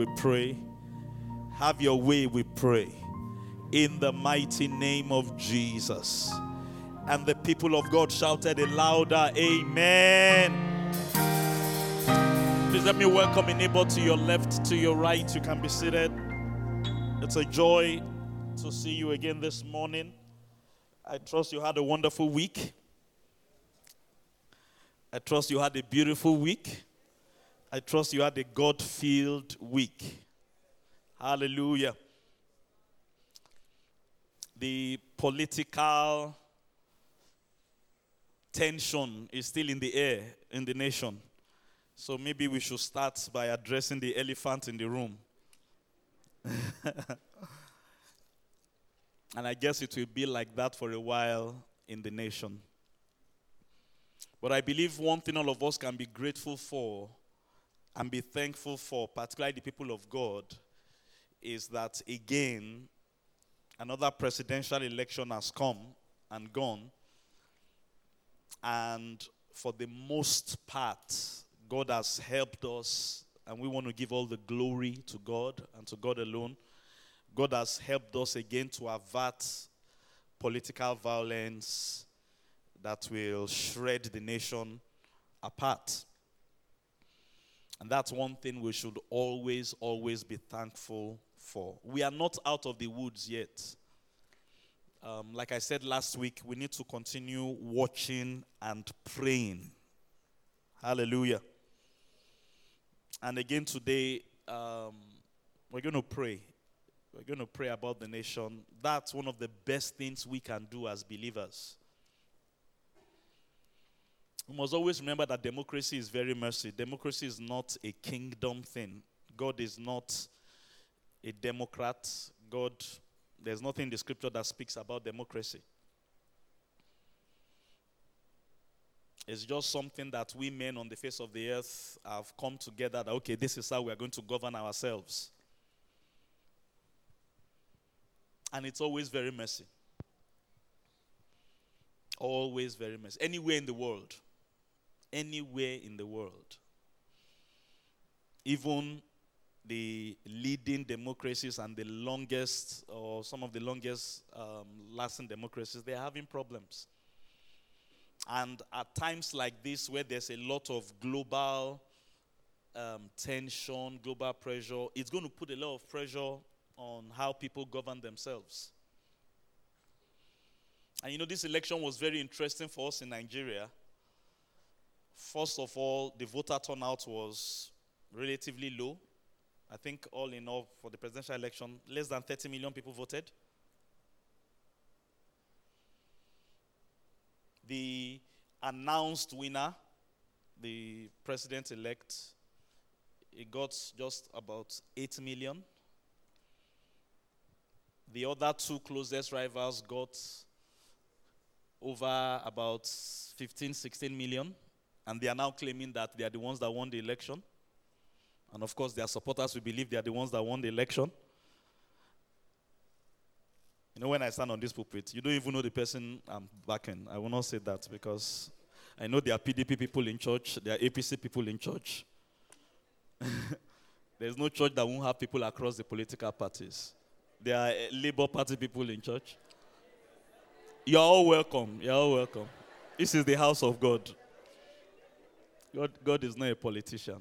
We pray. Have your way, we pray. In the mighty name of Jesus. And the people of God shouted a louder Amen. Please let me welcome a neighbor to your left, to your right. You can be seated. It's a joy to see you again this morning. I trust you had a wonderful week. I trust you had a beautiful week. I trust you had a God filled week. Hallelujah. The political tension is still in the air in the nation. So maybe we should start by addressing the elephant in the room. and I guess it will be like that for a while in the nation. But I believe one thing all of us can be grateful for and be thankful for, particularly the people of God, is that again, another presidential election has come and gone. And for the most part, God has helped us, and we want to give all the glory to God and to God alone. God has helped us again to avert political violence that will shred the nation apart. And that's one thing we should always, always be thankful for. We are not out of the woods yet. Um, like I said last week, we need to continue watching and praying. Hallelujah. And again today, um, we're going to pray. We're going to pray about the nation. That's one of the best things we can do as believers. We must always remember that democracy is very mercy. Democracy is not a kingdom thing. God is not a democrat. God, there's nothing in the scripture that speaks about democracy. It's just something that we men on the face of the earth have come together that, okay, this is how we are going to govern ourselves. And it's always very messy. Always very messy. Anywhere in the world. Anywhere in the world. Even the leading democracies and the longest, or some of the longest um, lasting democracies, they're having problems. And at times like this, where there's a lot of global um, tension, global pressure, it's going to put a lot of pressure on how people govern themselves. And you know, this election was very interesting for us in Nigeria. First of all, the voter turnout was relatively low. I think, all in all, for the presidential election, less than 30 million people voted. The announced winner, the president elect, got just about 8 million. The other two closest rivals got over about 15, 16 million. And they are now claiming that they are the ones that won the election. And of course, their supporters will believe they are the ones that won the election. You know, when I stand on this pulpit, you don't even know the person I'm backing. I will not say that because I know there are PDP people in church, there are APC people in church. There's no church that won't have people across the political parties. There are eh, Labour Party people in church. You're all welcome. You're all welcome. This is the house of God. God, God is not a politician.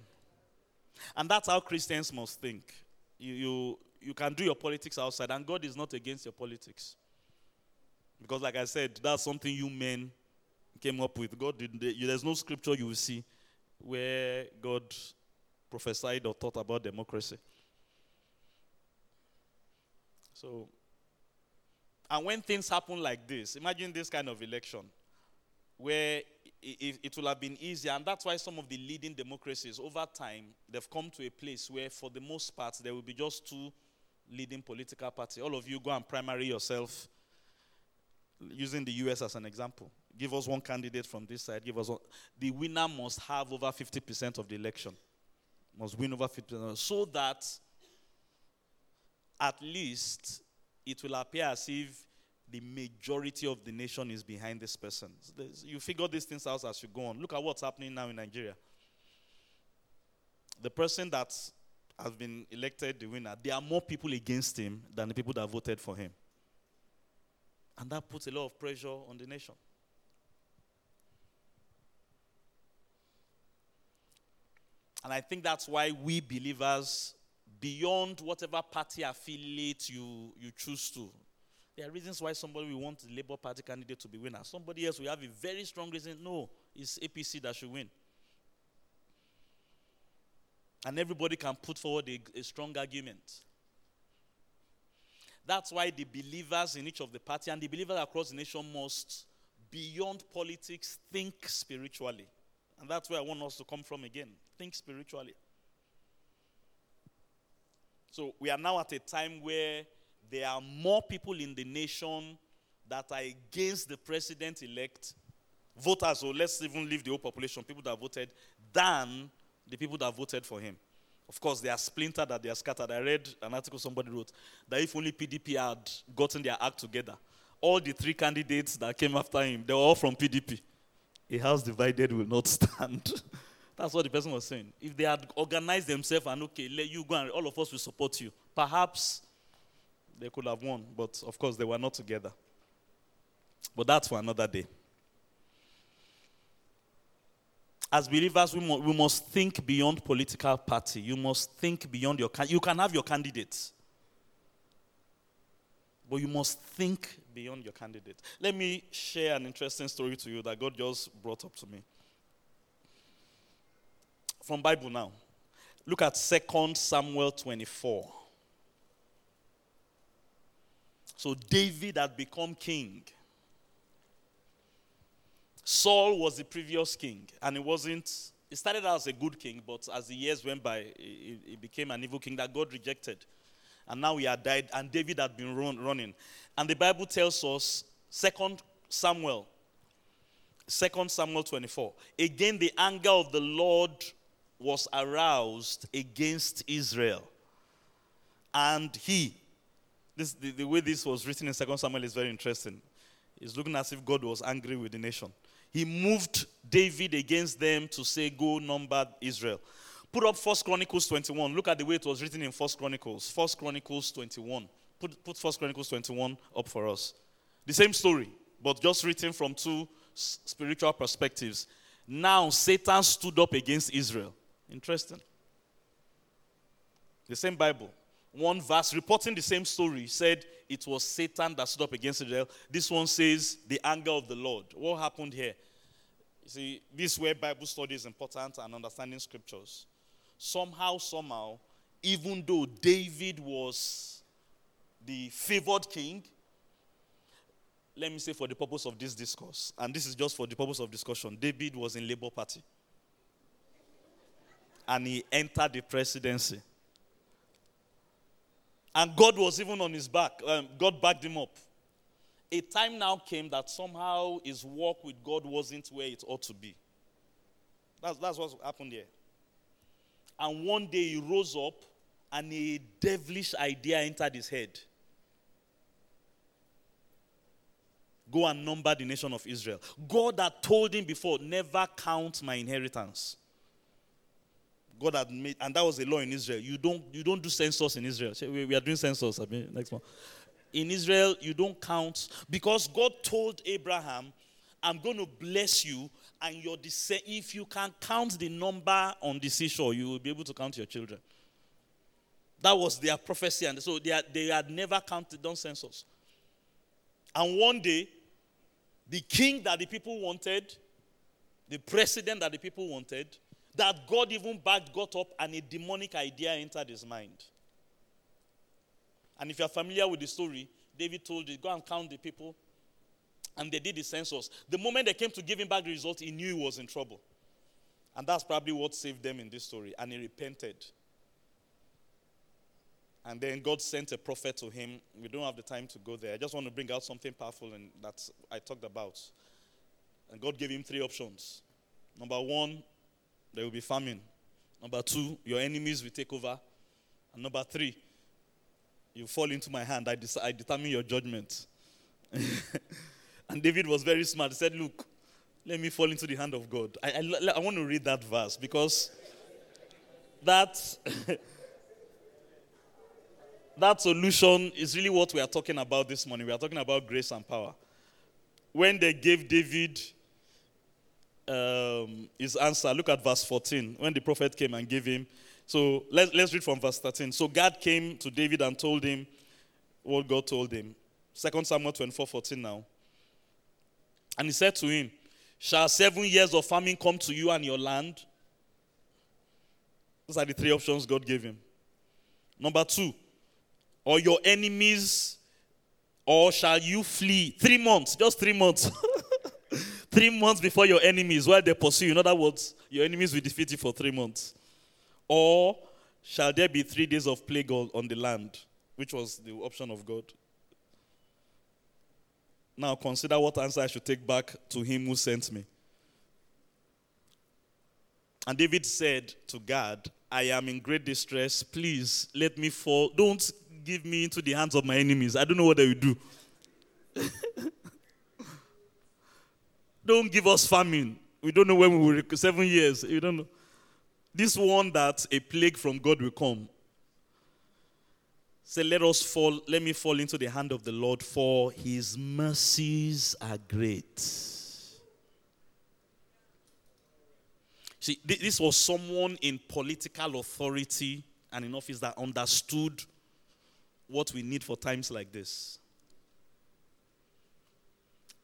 And that's how Christians must think. You, you, you can do your politics outside, and God is not against your politics. Because, like I said, that's something you men came up with. God did there's no scripture you will see where God prophesied or taught about democracy. So, and when things happen like this, imagine this kind of election where it, it, will have been easier. And that's why some of the leading democracies over time, they've come to a place where, for the most part, there will be just two leading political parties. All of you go and primary yourself, using the US as an example. Give us one candidate from this side. Give us one. The winner must have over 50% of the election. Must win over 50%. So that at least it will appear as if the majority of the nation is behind this person. You figure these things out as you go on. Look at what's happening now in Nigeria. The person that has been elected the winner, there are more people against him than the people that voted for him. And that puts a lot of pressure on the nation. And I think that's why we believers, beyond whatever party affiliate you, you choose to, there are reasons why somebody will want the Labour Party candidate to be winner. Somebody else will have a very strong reason. No, it's APC that should win. And everybody can put forward a, a strong argument. That's why the believers in each of the party and the believers across the nation must, beyond politics, think spiritually. And that's where I want us to come from again. Think spiritually. So we are now at a time where there are more people in the nation that are against the president elect, voters, or let's even leave the whole population, people that voted, than the people that voted for him. Of course, they are splintered, that they are scattered. I read an article somebody wrote that if only PDP had gotten their act together, all the three candidates that came after him, they were all from PDP. A house divided will not stand. That's what the person was saying. If they had organized themselves and okay, let you go and all of us will support you, perhaps they could have won. But of course, they were not together. But that's for another day. as believers, we, we must think beyond political party. You must think beyond your. Can- You can have your candidates, but you must think beyond your candidate. Let me share an interesting story to you that God just brought up to me from Bible now. Look at Second Samuel 24. So David had become king. Saul was the previous king, and he wasn't. He started out as a good king, but as the years went by, he, he became an evil king that God rejected. And now he had died, and David had been run, running. And the Bible tells us, Second Samuel, Second Samuel 24. Again, the anger of the Lord was aroused against Israel. And he, this, the, the way this was written in Second Samuel is very interesting. It's looking as if God was angry with the nation he moved David against them to say, Go number Israel. Put up First Chronicles 21. Look at the way it was written in First Chronicles. First Chronicles 21. Put, put First Chronicles 21 up for us. The same story, but just written from two spiritual perspectives. Now Satan stood up against Israel. Interesting. The same Bible. One verse reporting the same story said it was Satan that stood up against Israel. This one says the anger of the Lord. What happened here? You see, this is where Bible study is important and understanding scriptures. Somehow, somehow, even though David was the favored king, let me say for the purpose of this discourse, and this is just for the purpose of discussion, David was in Labour Party. And he entered the presidency. And God was even on his back. Um, God backed him up. A time now came that somehow his walk with God wasn't where it ought to be. That's, that's what happened here. And one day he rose up and a devilish idea entered his head. Go and number the nation of Israel. God had told him before, never count my inheritance. God had made, and that was a law in Israel. You don't, you don't do census in Israel. We, are doing census. I mean, next one. In Israel, you don't count because God told Abraham, "I'm going to bless you, and your descent. If you can count the number on the seashore, you will be able to count your children." That was their prophecy, and so they had, they had never counted done census. And one day, the king that the people wanted, the president that the people wanted, that God even backed got up and a demonic idea entered his mind. And if you're familiar with the story, David told you, go and count the people. And they did the census. The moment they came to give him back the result, he knew he was in trouble. And that's probably what saved them in this story. And he repented. And then God sent a prophet to him. We don't have the time to go there. I just want to bring out something powerful and that I talked about. And God gave him three options. Number one, there will be famine. Number two, your enemies will take over. And number three, you fall into my hand. I, decide, I determine your judgment. and David was very smart. He said, Look, let me fall into the hand of God. I, I, I want to read that verse because that, that solution is really what we are talking about this morning. We are talking about grace and power. When they gave David um, his answer, look at verse 14. When the prophet came and gave him. So let, let's read from verse 13. So God came to David and told him what God told him. 2 Samuel 24 14 now. And he said to him, Shall seven years of famine come to you and your land? Those are the three options God gave him. Number two, or your enemies, or shall you flee? Three months, just three months. three months before your enemies, while they pursue you. In other words, your enemies will defeat you for three months. Or shall there be three days of plague on the land? Which was the option of God. Now consider what answer I should take back to him who sent me. And David said to God, I am in great distress. Please let me fall. Don't give me into the hands of my enemies. I don't know what they will do. don't give us famine. We don't know when we will. Seven years. You don't know. This one that a plague from God will come. Say, let us fall, let me fall into the hand of the Lord, for his mercies are great. See, this was someone in political authority and in office that understood what we need for times like this.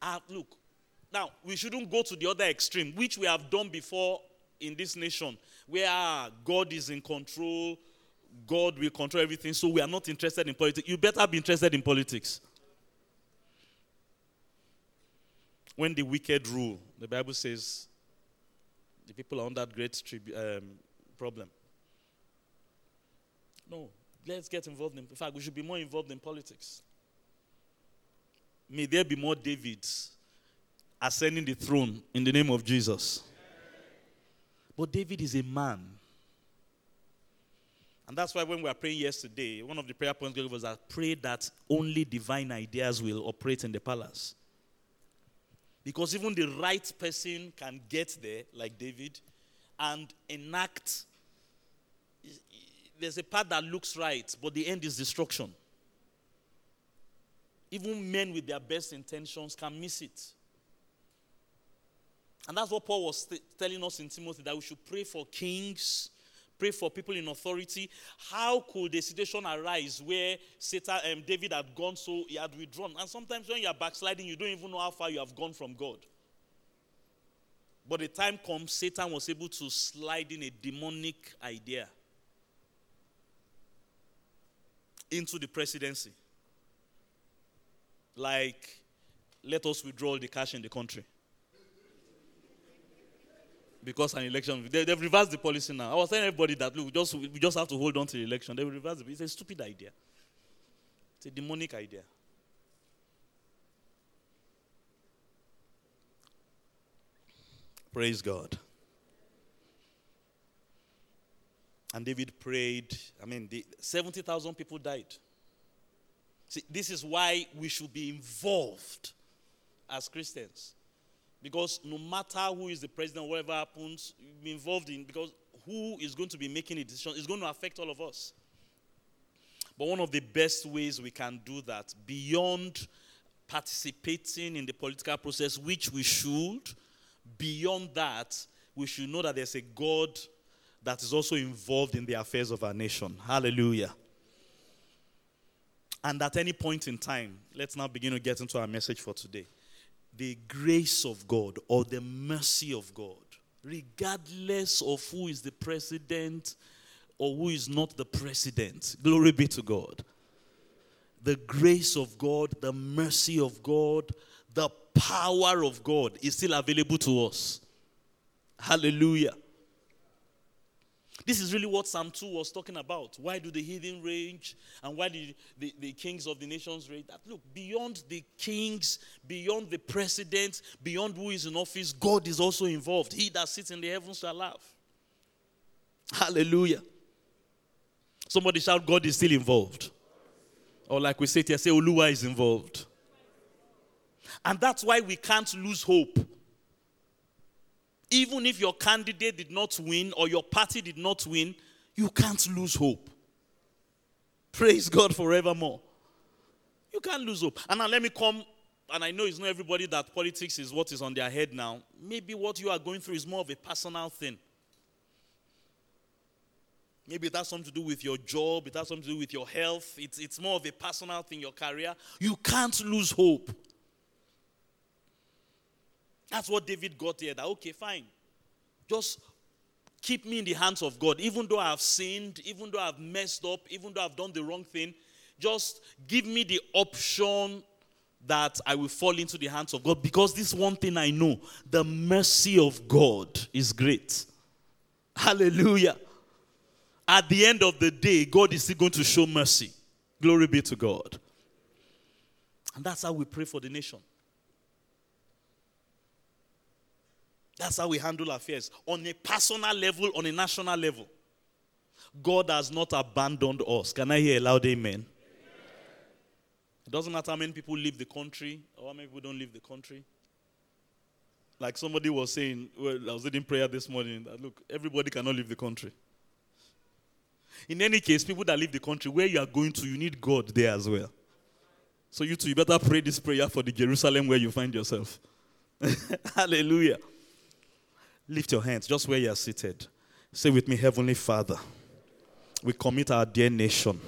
Ah, look, now we shouldn't go to the other extreme, which we have done before in this nation, where God is in control, God will control everything, so we are not interested in politics. You better be interested in politics. When the wicked rule, the Bible says the people are under great tribu- um, problem. No, let's get involved in. In fact, we should be more involved in politics. May there be more Davids ascending the throne in the name of Jesus. But David is a man and that's why when we were praying yesterday, one of the prayer points was that pray that only divine ideas will operate in the palace. Because even the right person can get there, like David, and enact. There's a path that looks right, but the end is destruction. Even men with their best intentions can miss it. And that's what Paul was telling us in Timothy that we should pray for kings pray for people in authority. How could a situation arise where Satan, um, David had gone so he had withdrawn? And sometimes when you are backsliding, you don't even know how far you have gone from God. But the time comes, Satan was able to slide in a demonic idea into the presidency. Like, let us withdraw the cash in the country because an election, they, have reversed the policy now. I was telling everybody that, look, we just, we just have to hold on to the election. They will reverse it. It's a stupid idea, it's a demonic idea. Praise God. And David prayed. I mean, 70,000 people died. See, this is why we should be involved as Christians. Because no matter who is the president, whatever happens, be involved in because who is going to be making a decision is going to affect all of us. But one of the best ways we can do that, beyond participating in the political process, which we should, beyond that, we should know that there's a God that is also involved in the affairs of our nation. Hallelujah. And at any point in time, let's now begin to get into our message for today the grace of God or the mercy of God, regardless of who is the president or who is not the president. Glory be to God. The grace of God, the mercy of God, the power of God is still available to us. Hallelujah. This is really what Psalm 2 was talking about. Why do the heathen rage and why do the, the kings of the nations rage? That look, beyond the kings, beyond the president, beyond who is in office, God is also involved. He that sits in the heavens shall laugh. Hallelujah. Somebody shout, God is still involved. Or like we say here, say, Oluwa is involved. And that's why we can't lose hope. Even if your candidate did not win or your party did not win, you can't lose hope. Praise God forevermore. You can't lose hope. And now let me come, and I know it's not everybody that politics is what is on their head now. Maybe what you are going through is more of a personal thing. Maybe it has something to do with your job, it has something to do with your health. It's, it's more of a personal thing, your career. You can't lose hope. That's what David got here. That, okay, fine. Just keep me in the hands of God. Even though I have sinned, even though I've messed up, even though I've done the wrong thing, just give me the option that I will fall into the hands of God. Because this one thing I know the mercy of God is great. Hallelujah. At the end of the day, God is still going to show mercy. Glory be to God. And that's how we pray for the nation. That's how we handle affairs on a personal level, on a national level. God has not abandoned us. Can I hear a loud amen? It doesn't matter how many people leave the country or how many people don't leave the country. Like somebody was saying, well, I was reading prayer this morning that look, everybody cannot leave the country. In any case, people that leave the country, where you are going to, you need God there as well. So you too, you better pray this prayer for the Jerusalem where you find yourself. Hallelujah. Lift your hands just where you are seated. Say with me, Heavenly Father, we commit our dear nation,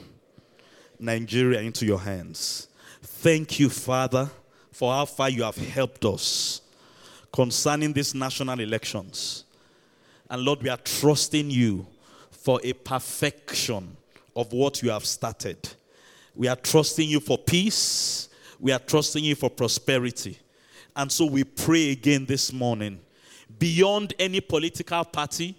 Nigeria, into your hands. Thank you, Father, for how far you have helped us concerning these national elections. And Lord, we are trusting you for a perfection of what you have started. We are trusting you for peace. We are trusting you for prosperity. And so we pray again this morning beyond any political party,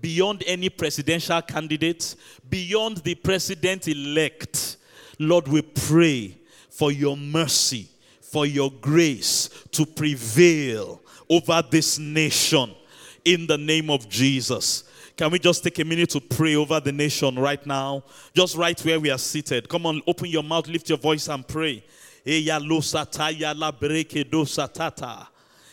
beyond any presidential candidate, beyond the president elect. Lord, we pray for your mercy, for your grace to prevail over this nation in the name of Jesus. Can we just take a minute to pray over the nation right now? Just right where we are seated. Come on, open your mouth, lift your voice, and pray.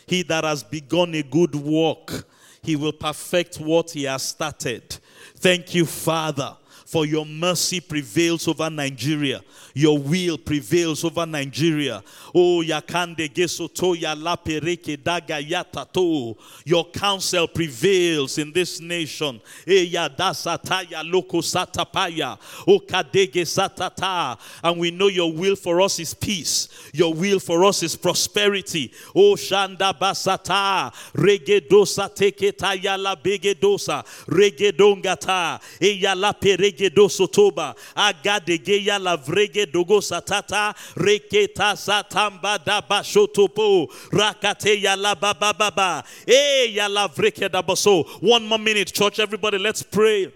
He that has begun a good work, he will perfect what he has started. Thank you, Father for your mercy prevails over Nigeria. Your will prevails over Nigeria. Oh, yakande gesoto ya lapereke daga yatato. Your counsel prevails in this nation. E ya dasataya loko satapaya. O kadege satata. And we know your will for us is peace. Your will for us is prosperity. Oh, shanda basata. Regedosa teketa yala begedosa. Regedongata. E yala perege rege sotoba agadegeya la vrege dogo satata reketa satamba da bashotopo rakate ya la baba baba eh ya la vreke da baso one more minute church everybody let's pray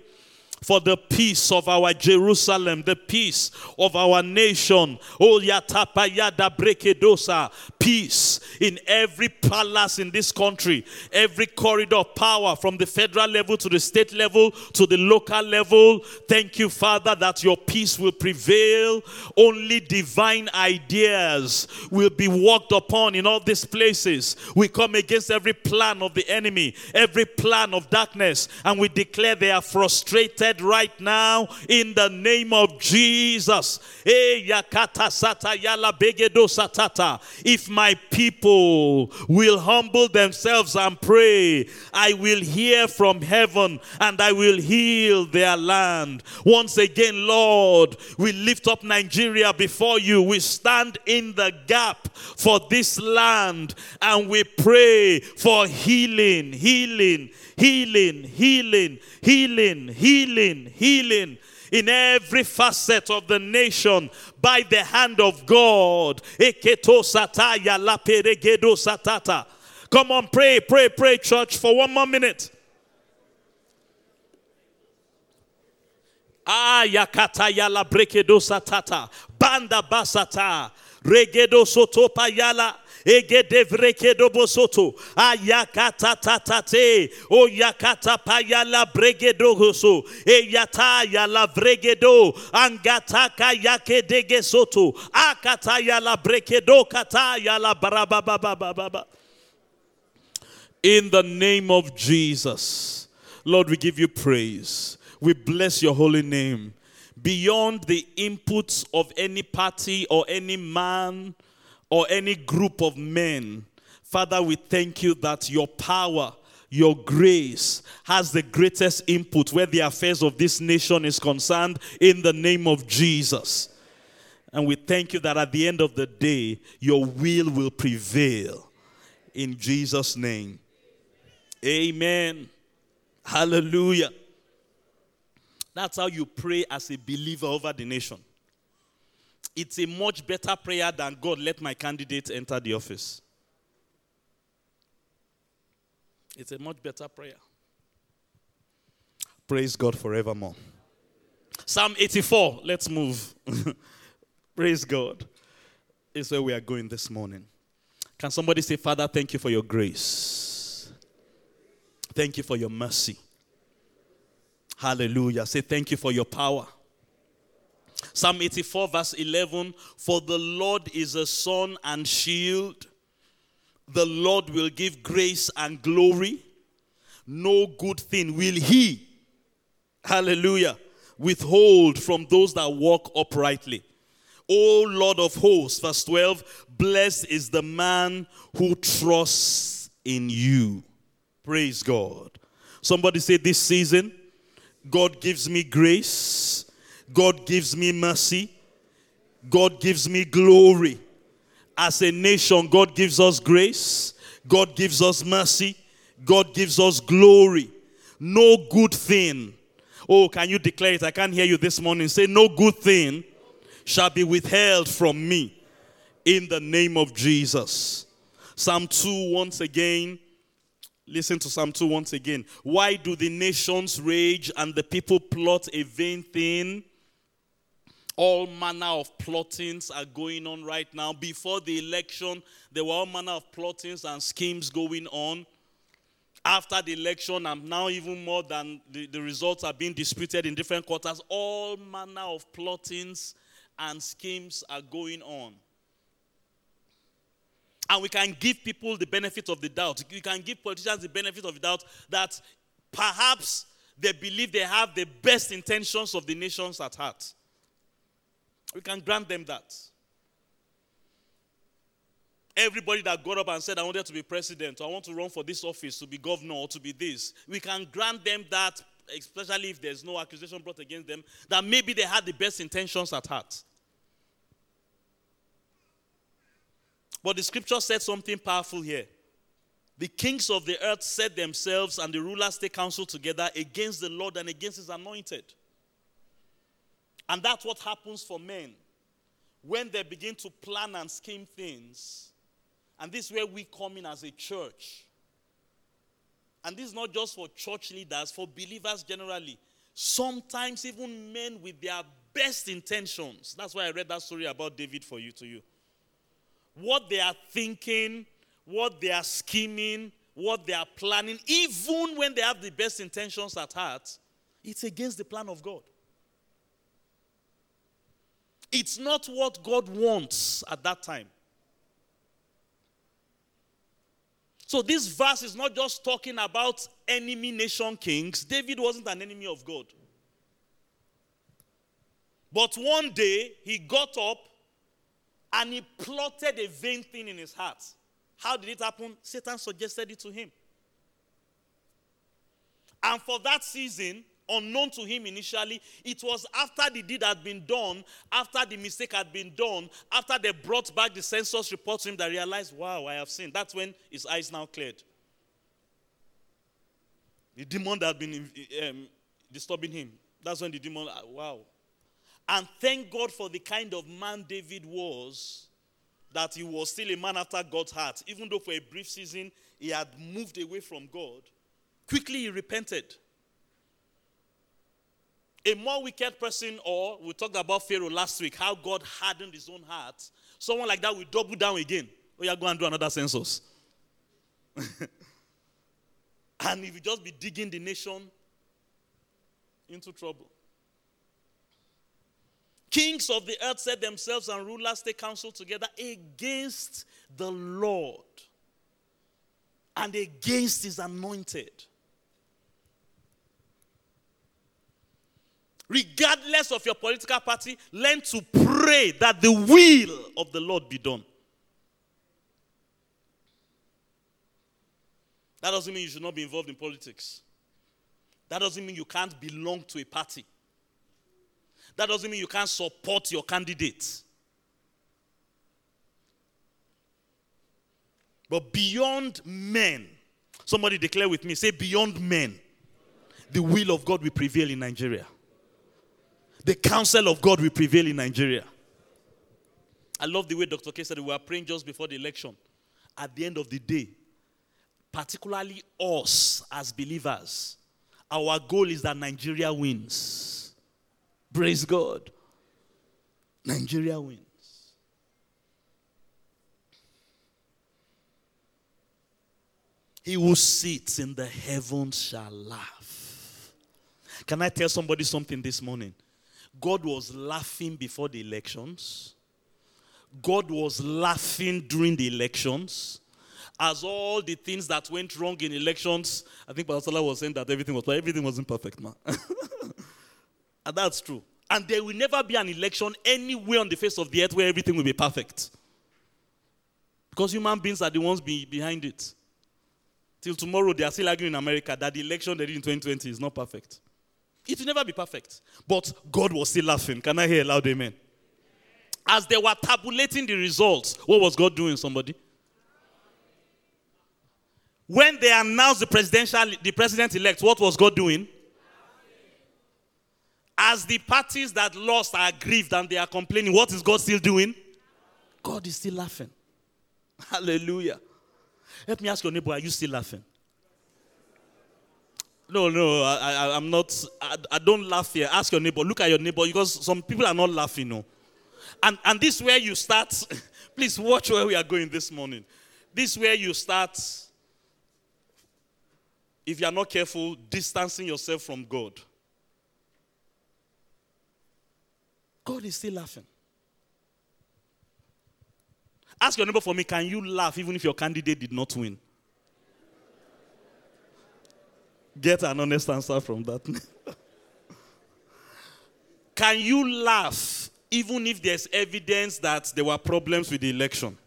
for the peace of our Jerusalem, the peace of our nation. Oh, yatapayada brekedosa. Peace in every palace in this country, every corridor of power from the federal level to the state level to the local level. Thank you, Father, that your peace will prevail. Only divine ideas will be walked upon in all these places. We come against every plan of the enemy, every plan of darkness, and we declare they are frustrated right now in the name of Jesus. Eh, if my people will humble themselves and pray, I will hear from heaven and I will heal their land. Once again, Lord, we lift up Nigeria before you. We stand in the gap for this land and we pray for healing, healing, healing, healing, healing, healing, healing in every facet of the nation by the hand of God. Come on, pray, pray, pray, church, for one more minute. Ah, Ayakata yala brekedo satata. Banda basata. Regedo sotopa yala egedevrekedo bosoto ayakata tatate o yakata payala bregedo hoso eyata yala bregedo angataka yakedege soto akata yala brekedo kata yala barabababababa in the name of Jesus Lord we give you praise. We bless your holy name. Beyond the inputs of any party or any man or any group of men. Father, we thank you that your power, your grace has the greatest input where the affairs of this nation is concerned in the name of Jesus. And we thank you that at the end of the day, your will will prevail. In Jesus' name. Amen. Hallelujah. That's how you pray as a believer over the nation. It's a much better prayer than God, let my candidate enter the office. It's a much better prayer. Praise God forevermore. Psalm 84, let's move. Praise God. Is where we are going this morning. Can somebody say, Father, thank you for your grace? Thank you for your mercy. Hallelujah. Say, thank you for your power. Psalm 84, verse 11 For the Lord is a sun and shield. The Lord will give grace and glory. No good thing will he, hallelujah, withhold from those that walk uprightly. O Lord of hosts, verse 12, blessed is the man who trusts in you. Praise God. Somebody say this season, God gives me grace, God gives me mercy, God gives me glory. As a nation, God gives us grace, God gives us mercy, God gives us glory. No good thing. Oh, can you declare it? I can't hear you this morning. Say, No good thing shall be withheld from me in the name of Jesus. Psalm 2, once again. Listen to Psalm 2 once again. Why do the nations rage and the people plot a vain thing? All manner of plottings are going on right now. Before the election, there were all manner of plottings and schemes going on. After the election, and now even more than the, the results are being disputed in different quarters, all manner of plottings and schemes are going on. And we can give people the benefit of the doubt. We can give politicians the benefit of the doubt that perhaps they believe they have the best intentions of the nations at heart. We can grant them that. Everybody that got up and said, I wanted to be president, or I want to run for this office, to be governor, or to be this, we can grant them that, especially if there's no accusation brought against them, that maybe they had the best intentions at heart. But the scripture said something powerful here. The kings of the earth set themselves and the rulers take counsel together against the Lord and against his anointed. And that's what happens for men when they begin to plan and scheme things. And this is where we come in as a church. And this is not just for church leaders, for believers generally. Sometimes even men with their best intentions. That's why I read that story about David for you to you what they are thinking, what they are scheming, what they are planning, even when they have the best intentions at heart, it's against the plan of God. It's not what God wants at that time. So, this verse is not just talking about enemy nation kings. David wasn't an enemy of God. But one day, he got up and he plotted a vain thing in his heart. How did it happen? Satan suggested it to him. And for that season, unknown to him initially, it was after the deed had been done, after the mistake had been done, after they brought back the census report to him that realized, wow, I have sinned. That's when his eyes now cleared. The demon that had been um, disturbing him. That's when the demon, wow, and thank God for the kind of man David was, that he was still a man after God's heart. Even though for a brief season he had moved away from God, quickly he repented. A more wicked person, or we talked about Pharaoh last week, how God hardened his own heart. Someone like that will double down again. Oh, yeah, go and do another census. and if you just be digging the nation into trouble. Kings of the earth set themselves and rulers take counsel together against the Lord and against his anointed. Regardless of your political party, learn to pray that the will of the Lord be done. That doesn't mean you should not be involved in politics. That doesn't mean you can't belong to a party. That doesn't mean you can't support your candidate. But beyond men, somebody declare with me, say, beyond men, the will of God will prevail in Nigeria. The counsel of God will prevail in Nigeria. I love the way Dr. K said we were praying just before the election. At the end of the day, particularly us as believers, our goal is that Nigeria wins. Praise God. Nigeria wins. He who sits in the heavens shall laugh. Can I tell somebody something this morning? God was laughing before the elections. God was laughing during the elections as all the things that went wrong in elections, I think Pastor was saying that everything was everything wasn't perfect, man. and that's true. And there will never be an election anywhere on the face of the earth where everything will be perfect. Because human beings are the ones be behind it. Till tomorrow, they are still arguing in America that the election they did in 2020 is not perfect. It will never be perfect. But God was still laughing. Can I hear a loud amen? As they were tabulating the results, what was God doing, somebody? When they announced the presidential, the president elect, what was God doing? As the parties that lost are grieved and they are complaining, what is God still doing? God is still laughing. Hallelujah. Let me ask your neighbor, are you still laughing? No, no, I, I, am not. I, I, don't laugh here. Ask your neighbor. Look at your neighbor because some people are not laughing. No, and and this where you start. please watch where we are going this morning. This where you start if you are not careful, distancing yourself from God. God is still laughing. Ask your neighbor for me, can you laugh even if your candidate did not win? Get an honest answer from that. can you laugh even if there's evidence that there were problems with the election?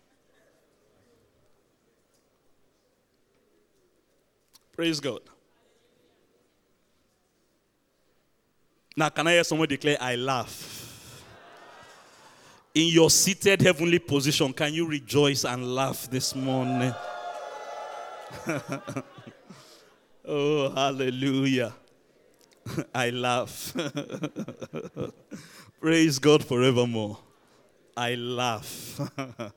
Praise God. Now, can I hear someone declare, I laugh? In your seated heavenly position, can you rejoice and laugh this morning? oh, hallelujah. I laugh. Praise God forevermore. I laugh.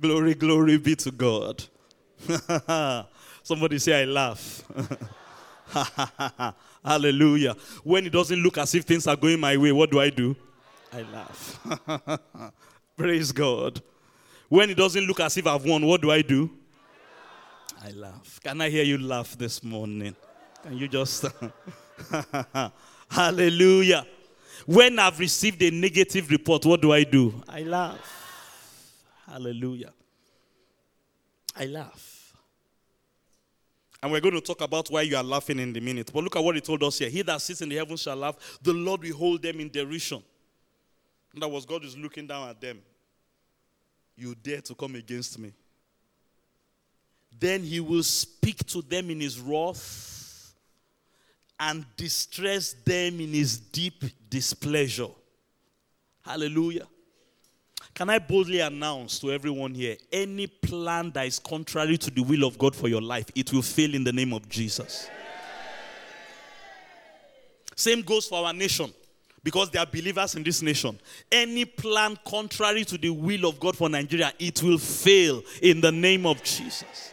glory, glory be to God. Somebody say, I laugh. Hallelujah. When it doesn't look as if things are going my way, what do I do? I laugh. Praise God. When it doesn't look as if I've won, what do I do? I laugh. Can I hear you laugh this morning? Can you just. Hallelujah. When I've received a negative report, what do I do? I laugh. Hallelujah. I laugh. And we're going to talk about why you are laughing in the minute. But look at what he told us here. He that sits in the heavens shall laugh. The Lord will hold them in derision. That was God is looking down at them. You dare to come against me. Then he will speak to them in his wrath and distress them in his deep displeasure. Hallelujah. Can I boldly announce to everyone here any plan that is contrary to the will of God for your life, it will fail in the name of Jesus. Same goes for our nation because there are believers in this nation. Any plan contrary to the will of God for Nigeria, it will fail in the name of Jesus.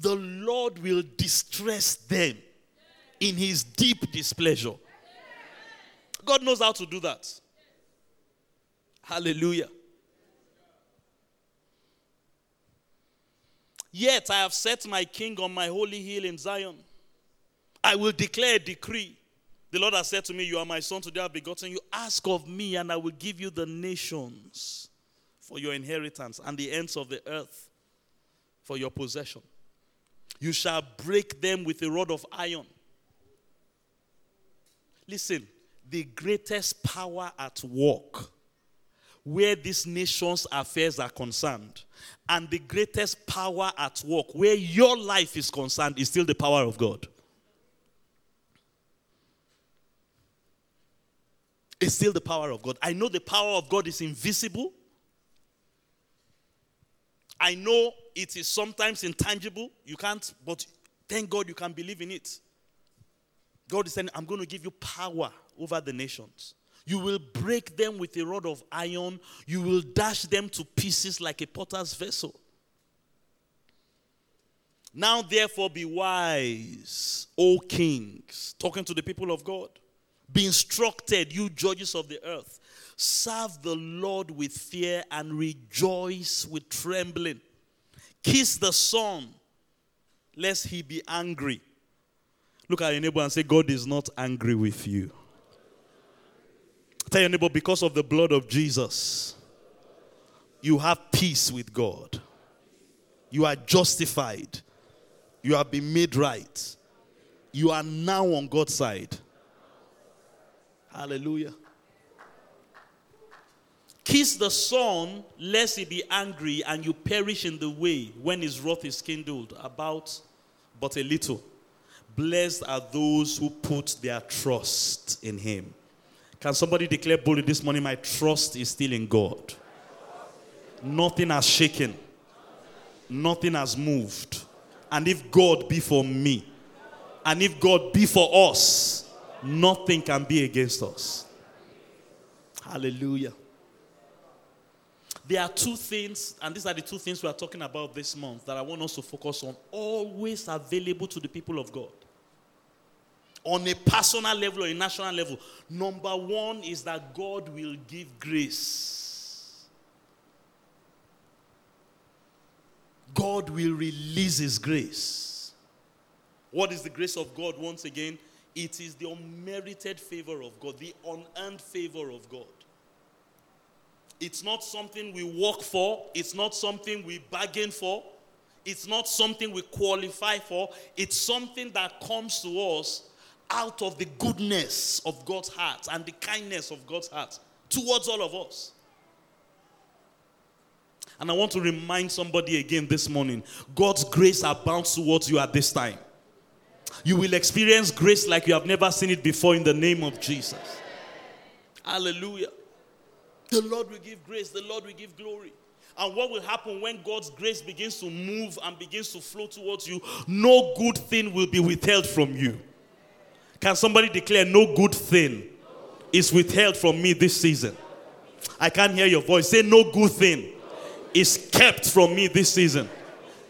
The Lord will distress them in his deep displeasure. God knows how to do that. Hallelujah. Yet I have set my king on my holy hill in Zion. I will declare a decree. The Lord has said to me, You are my son, today I have begotten you. Ask of me, and I will give you the nations for your inheritance and the ends of the earth for your possession. You shall break them with a rod of iron Listen, the greatest power at work where these nations' affairs are concerned, and the greatest power at work where your life is concerned is still the power of God. It's still the power of God. I know the power of God is invisible. I know it is sometimes intangible. You can't, but thank God you can believe in it. God is saying, I'm going to give you power over the nations. You will break them with a rod of iron. You will dash them to pieces like a potter's vessel. Now, therefore, be wise, O kings, talking to the people of God. Be instructed, you judges of the earth. Serve the Lord with fear and rejoice with trembling. Kiss the Son, lest he be angry. Look at your neighbor and say, God is not angry with you. Tell your neighbor, because of the blood of Jesus, you have peace with God. You are justified. You have been made right. You are now on God's side. Hallelujah. Kiss the Son, lest he be angry and you perish in the way when his wrath is kindled about but a little. Blessed are those who put their trust in him. Can somebody declare boldly this morning, My trust is still in God? Nothing has shaken, nothing has moved. And if God be for me, and if God be for us, nothing can be against us. Hallelujah. There are two things, and these are the two things we are talking about this month that I want us to focus on, always available to the people of God. On a personal level or a national level. Number one is that God will give grace. God will release His grace. What is the grace of God once again? It is the unmerited favor of God, the unearned favor of God. It's not something we work for, it's not something we bargain for, it's not something we qualify for. It's something that comes to us out of the goodness of God's heart and the kindness of God's heart towards all of us. And I want to remind somebody again this morning God's grace abounds towards you at this time. You will experience grace like you have never seen it before in the name of Jesus. Hallelujah. The Lord will give grace, the Lord will give glory. And what will happen when God's grace begins to move and begins to flow towards you? No good thing will be withheld from you. Can somebody declare, No good thing is withheld from me this season? I can't hear your voice. Say, No good thing is kept from me this season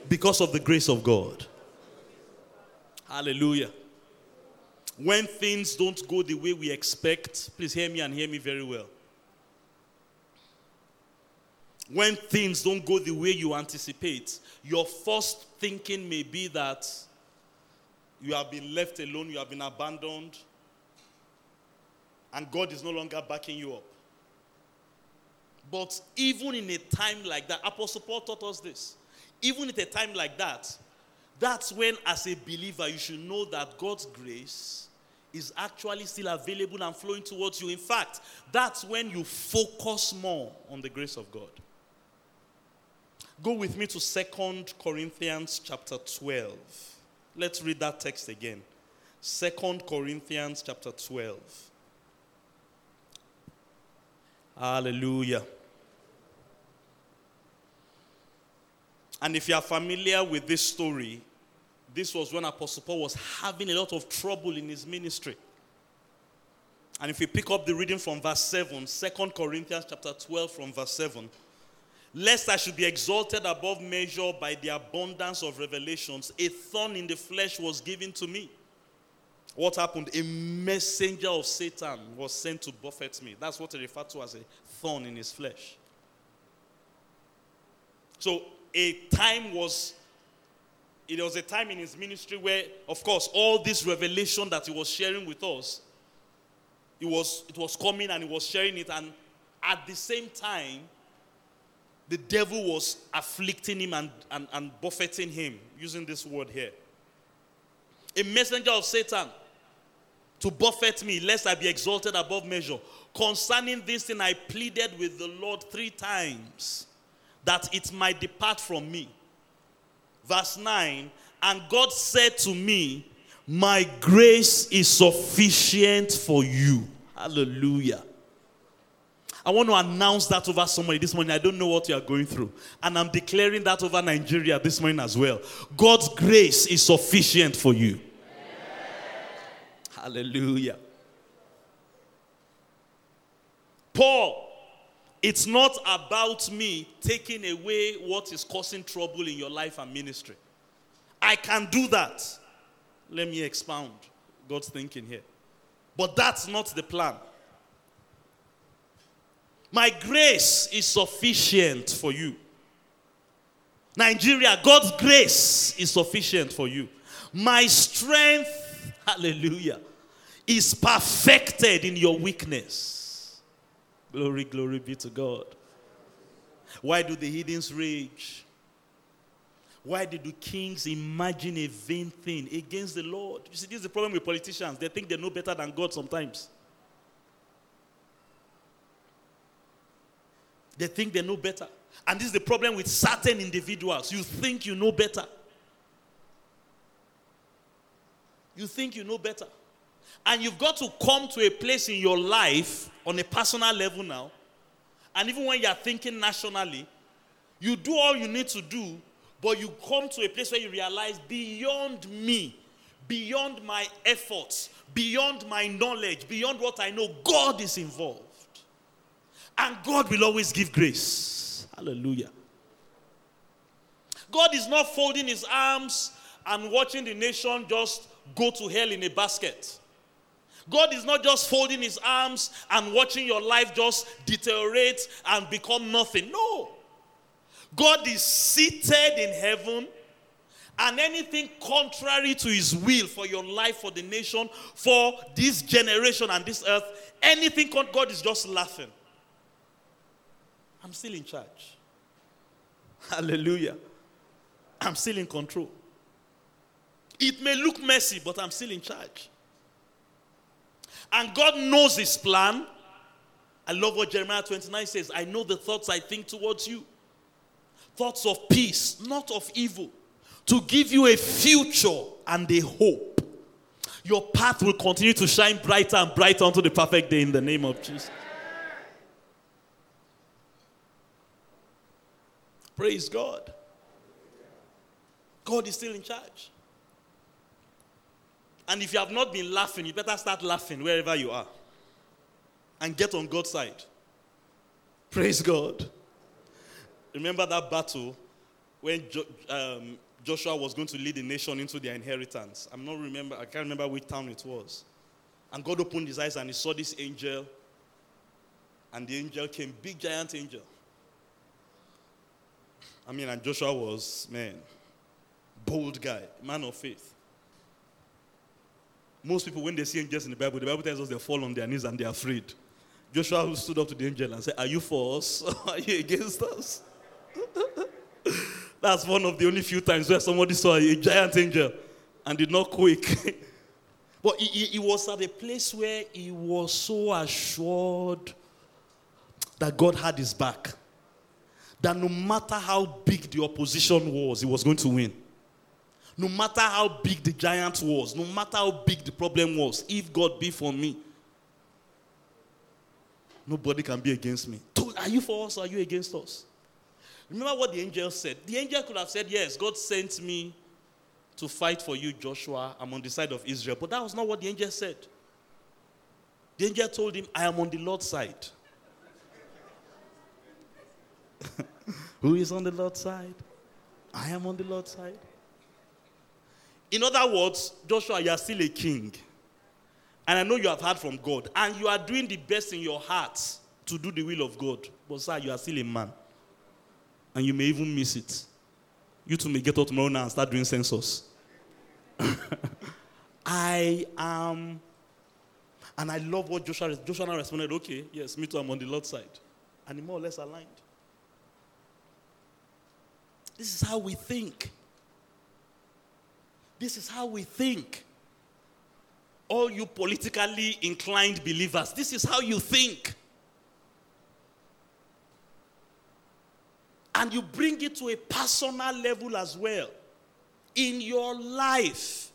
because of the grace of God. Hallelujah. When things don't go the way we expect, please hear me and hear me very well. When things don't go the way you anticipate, your first thinking may be that you have been left alone, you have been abandoned, and God is no longer backing you up. But even in a time like that, Apostle Paul taught us this. Even in a time like that, that's when, as a believer, you should know that God's grace is actually still available and flowing towards you. In fact, that's when you focus more on the grace of God. Go with me to Second Corinthians chapter 12. Let's read that text again. Second Corinthians chapter 12. Hallelujah. And if you are familiar with this story, this was when Apostle Paul was having a lot of trouble in his ministry. And if we pick up the reading from verse 7, 2 Corinthians chapter 12 from verse 7, lest I should be exalted above measure by the abundance of revelations, a thorn in the flesh was given to me. What happened? A messenger of Satan was sent to buffet me. That's what he referred to as a thorn in his flesh. So a time was it was a time in his ministry where, of course, all this revelation that he was sharing with us, it was, it was coming and he was sharing it. And at the same time, the devil was afflicting him and, and, and buffeting him, using this word here. A messenger of Satan to buffet me, lest I be exalted above measure. Concerning this thing, I pleaded with the Lord three times that it might depart from me. Verse 9 And God said to me, My grace is sufficient for you. Hallelujah. I want to announce that over somebody this morning. I don't know what you are going through. And I'm declaring that over Nigeria this morning as well. God's grace is sufficient for you. Hallelujah. Paul, it's not about me taking away what is causing trouble in your life and ministry. I can do that. Let me expound God's thinking here. But that's not the plan. My grace is sufficient for you. Nigeria, God's grace is sufficient for you. My strength, hallelujah, is perfected in your weakness. Glory, glory be to God. Why do the heathens rage? Why did the kings imagine a vain thing against the Lord? You see, this is the problem with politicians. They think they know better than God sometimes. They think they know better. And this is the problem with certain individuals. You think you know better. You think you know better. And you've got to come to a place in your life on a personal level now. And even when you're thinking nationally, you do all you need to do, but you come to a place where you realize beyond me, beyond my efforts, beyond my knowledge, beyond what I know, God is involved. And God will always give grace. Hallelujah. God is not folding his arms and watching the nation just go to hell in a basket. God is not just folding his arms and watching your life just deteriorate and become nothing. No. God is seated in heaven, and anything contrary to his will for your life, for the nation, for this generation and this earth, anything God is just laughing. I'm still in charge. Hallelujah. I'm still in control. It may look messy, but I'm still in charge. And God knows His plan. I love what Jeremiah 29 says I know the thoughts I think towards you thoughts of peace, not of evil, to give you a future and a hope. Your path will continue to shine brighter and brighter unto the perfect day in the name of Jesus. Praise God. God is still in charge. And if you have not been laughing, you better start laughing wherever you are and get on God's side. Praise God. Remember that battle when jo- um, Joshua was going to lead the nation into their inheritance? I'm not remember, I can't remember which town it was. And God opened his eyes and he saw this angel. And the angel came, big giant angel. I mean, and Joshua was, man, bold guy, man of faith. Most people, when they see angels in the Bible, the Bible tells us they fall on their knees and they're afraid. Joshua stood up to the angel and said, Are you for us are you against us? That's one of the only few times where somebody saw a giant angel and did not quake. but he, he, he was at a place where he was so assured that God had his back that no matter how big the opposition was, he was going to win. No matter how big the giant was, no matter how big the problem was, if God be for me, nobody can be against me. Are you for us or are you against us? Remember what the angel said? The angel could have said, Yes, God sent me to fight for you, Joshua. I'm on the side of Israel. But that was not what the angel said. The angel told him, I am on the Lord's side. Who is on the Lord's side? I am on the Lord's side. In other words, Joshua, you are still a king. And I know you have heard from God. And you are doing the best in your heart to do the will of God. But, sir, you are still a man. And you may even miss it. You two may get up tomorrow now and start doing census. I am. And I love what Joshua, Joshua responded, okay, yes, me too, I'm on the Lord's side. And he more or less aligned. This is how we think. This is how we think. all you politically inclined believers, this is how you think. And you bring it to a personal level as well in your life.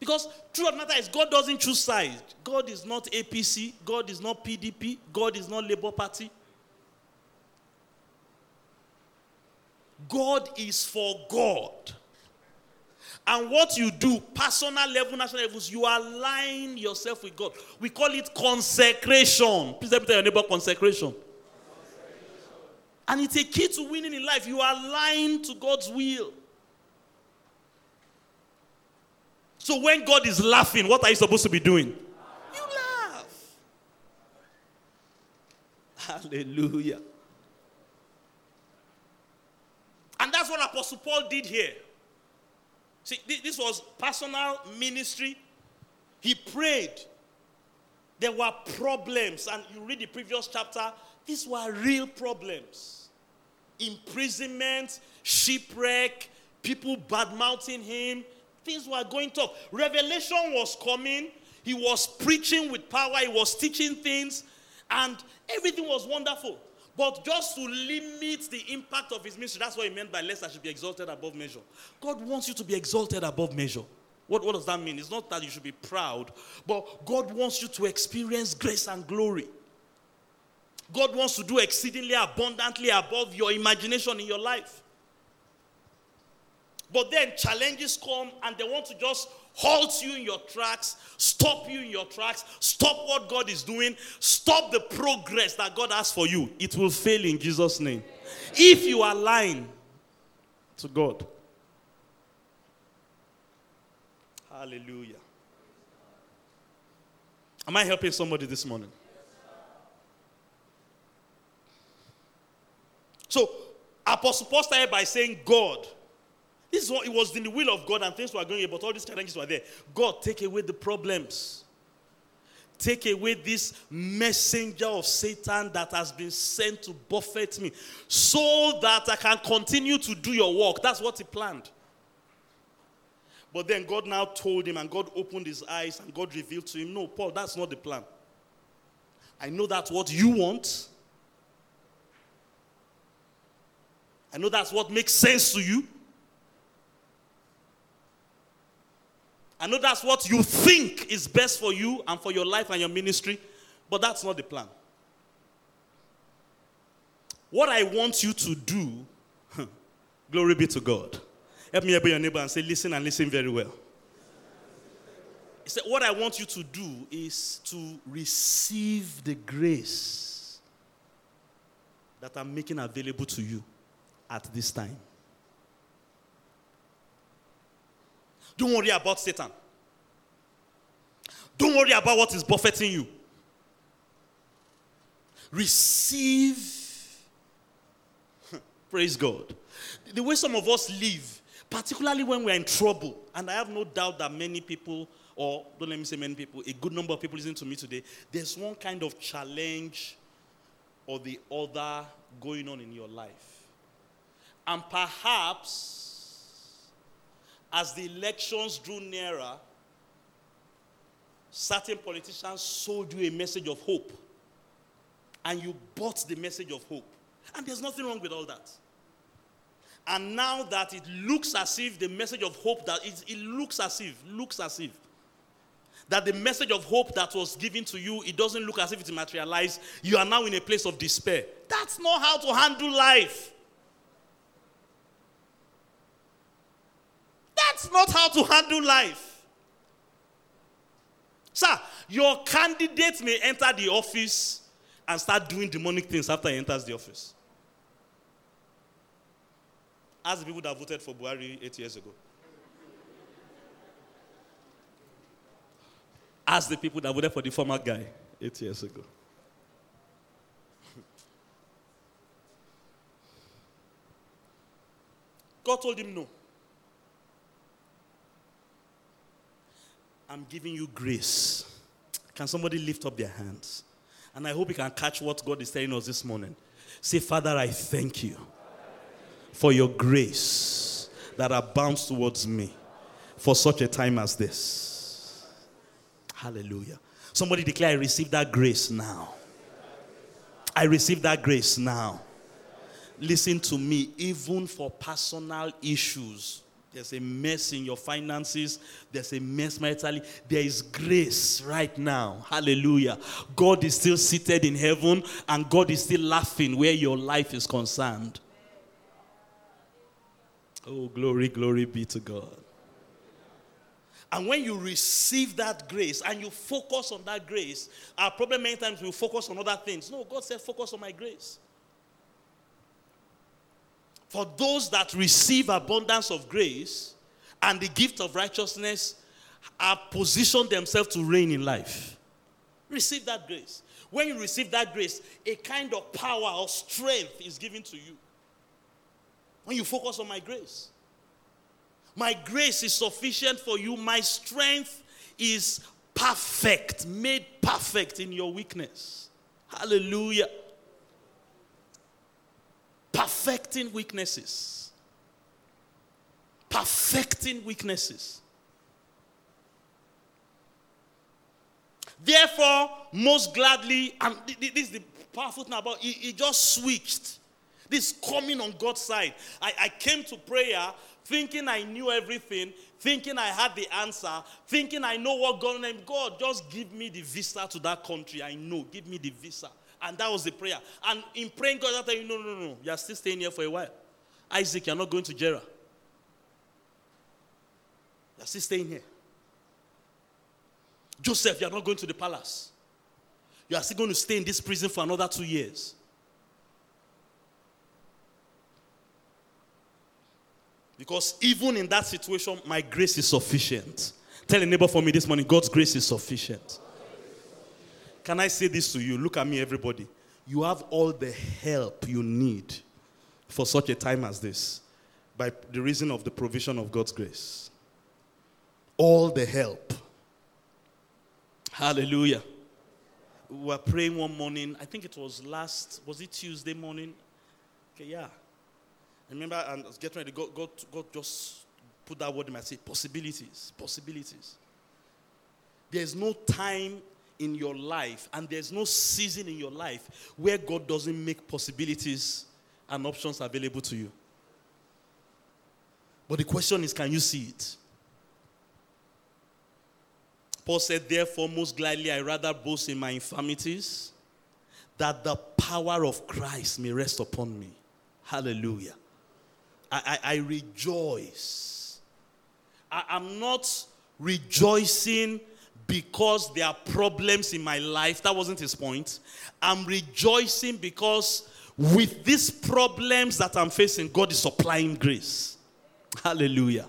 Because truth of matter is, God doesn't choose sides. God is not APC, God is not PDP, God is not Labour Party. God is for God. And what you do, personal level, national levels, you align yourself with God. We call it consecration. Please tell your neighbor consecration. And it's a key to winning in life. You align to God's will. So when God is laughing, what are you supposed to be doing? You laugh. Hallelujah. And that's what Apostle Paul did here. See, this was personal ministry. He prayed. There were problems. And you read the previous chapter, these were real problems imprisonment, shipwreck, people bad mouthing him. Things were going tough. Revelation was coming. He was preaching with power, he was teaching things, and everything was wonderful. But just to limit the impact of his ministry, that's what he meant by lest I should be exalted above measure. God wants you to be exalted above measure. What, what does that mean? It's not that you should be proud, but God wants you to experience grace and glory. God wants to do exceedingly abundantly above your imagination in your life. But then challenges come and they want to just halt you in your tracks, stop you in your tracks, stop what God is doing, stop the progress that God has for you. It will fail in Jesus' name. If you are lying to God. Hallelujah. Am I helping somebody this morning? So, Apostle Paul started by saying, God, this is what it was in the will of God and things were going but all these challenges were there. God, take away the problems. Take away this messenger of Satan that has been sent to buffet me so that I can continue to do your work. That's what he planned. But then God now told him, and God opened his eyes, and God revealed to him, No, Paul, that's not the plan. I know that's what you want. I know that's what makes sense to you. I know that's what you think is best for you and for your life and your ministry, but that's not the plan. What I want you to do, glory be to God. Help me help your neighbor and say, listen and listen very well. He said, What I want you to do is to receive the grace that I'm making available to you at this time. Don't worry about Satan. Don't worry about what is buffeting you. Receive. Praise God. The way some of us live, particularly when we're in trouble, and I have no doubt that many people, or don't let me say many people, a good number of people listening to me today, there's one kind of challenge or the other going on in your life. And perhaps as the elections drew nearer, certain politicians sold you a message of hope. And you bought the message of hope. And there's nothing wrong with all that. And now that it looks as if the message of hope that it, it looks as if, looks as if that the message of hope that was given to you, it doesn't look as if it materialized. You are now in a place of despair. That's not how to handle life. That's not how to handle life. Sir, your candidate may enter the office and start doing demonic things after he enters the office. As the people that voted for Buhari eight years ago. As the people that voted for the former guy eight years ago. God told him no. I'm giving you grace. Can somebody lift up their hands? And I hope you can catch what God is telling us this morning. Say, Father, I thank you for your grace that abounds towards me for such a time as this. Hallelujah. Somebody declare, I receive that grace now. I receive that grace now. Listen to me, even for personal issues, there's a mess in your finances, there's a mess maritally, there is grace right now. Hallelujah. God is still seated in heaven and God is still laughing where your life is concerned. Oh, glory, glory be to God. And when you receive that grace and you focus on that grace, our problem many times we focus on other things. No, God said, focus on my grace. For those that receive abundance of grace and the gift of righteousness are positioned themselves to reign in life. Receive that grace. When you receive that grace, a kind of power or strength is given to you. When you focus on my grace. My grace is sufficient for you. My strength is perfect, made perfect in your weakness. Hallelujah. Perfecting weaknesses. Perfecting weaknesses. Therefore, most gladly, and this is the powerful thing about it, it just switched. This coming on God's side. I, I came to prayer thinking I knew everything, thinking I had the answer, thinking I know what God name. God, just give me the visa to that country. I know. Give me the visa. And that was the prayer. And in praying, God, tell you, no, no, no. You are still staying here for a while. Isaac, you're not going to Gerar. You're still staying here. Joseph, you're not going to the palace. You are still going to stay in this prison for another two years. Because even in that situation, my grace is sufficient. Tell a neighbor for me this morning God's grace is sufficient. Can I say this to you? Look at me, everybody. You have all the help you need for such a time as this by the reason of the provision of God's grace. All the help. Hallelujah. We were praying one morning, I think it was last, was it Tuesday morning? Okay, yeah. I remember I was getting ready. God, God, God just put that word in my seat. Possibilities. Possibilities. There's no time in your life and there's no season in your life where God doesn't make possibilities and options available to you. But the question is, can you see it? Paul said, Therefore, most gladly I rather boast in my infirmities, that the power of Christ may rest upon me. Hallelujah. I, I, I rejoice. I, I'm not rejoicing because there are problems in my life. That wasn't his point. I'm rejoicing because with these problems that I'm facing, God is supplying grace. Hallelujah.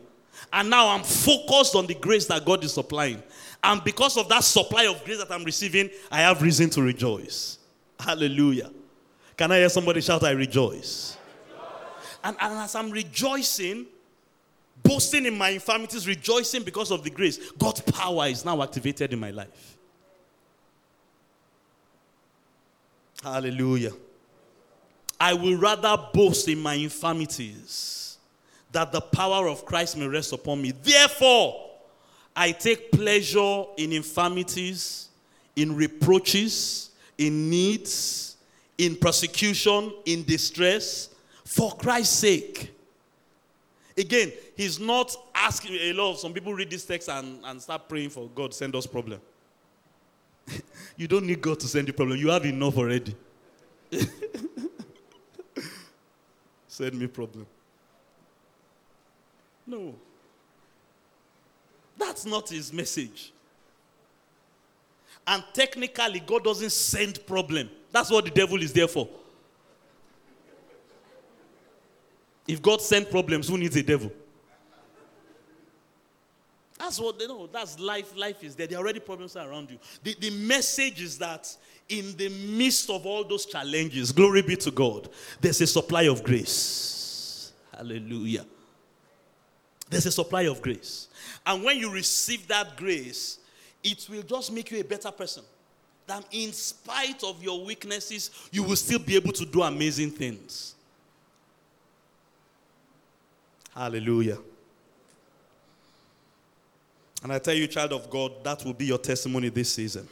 And now I'm focused on the grace that God is supplying. And because of that supply of grace that I'm receiving, I have reason to rejoice. Hallelujah. Can I hear somebody shout, I rejoice? And, and as I'm rejoicing, boasting in my infirmities, rejoicing because of the grace, God's power is now activated in my life. Hallelujah. I will rather boast in my infirmities that the power of Christ may rest upon me. Therefore, I take pleasure in infirmities, in reproaches, in needs, in persecution, in distress for Christ's sake. Again, he's not asking a lot some people read this text and, and start praying for God send us problem. you don't need God to send you problem. You have enough already. send me problem. No. That's not his message. And technically, God doesn't send problem. That's what the devil is there for. If God sent problems, who needs a devil? That's what they know. That's life. Life is there. There are already problems around you. The, the message is that in the midst of all those challenges, glory be to God, there's a supply of grace. Hallelujah. There's a supply of grace. And when you receive that grace, it will just make you a better person. That in spite of your weaknesses, you will still be able to do amazing things. Hallelujah. And I tell you, child of God, that will be your testimony this season.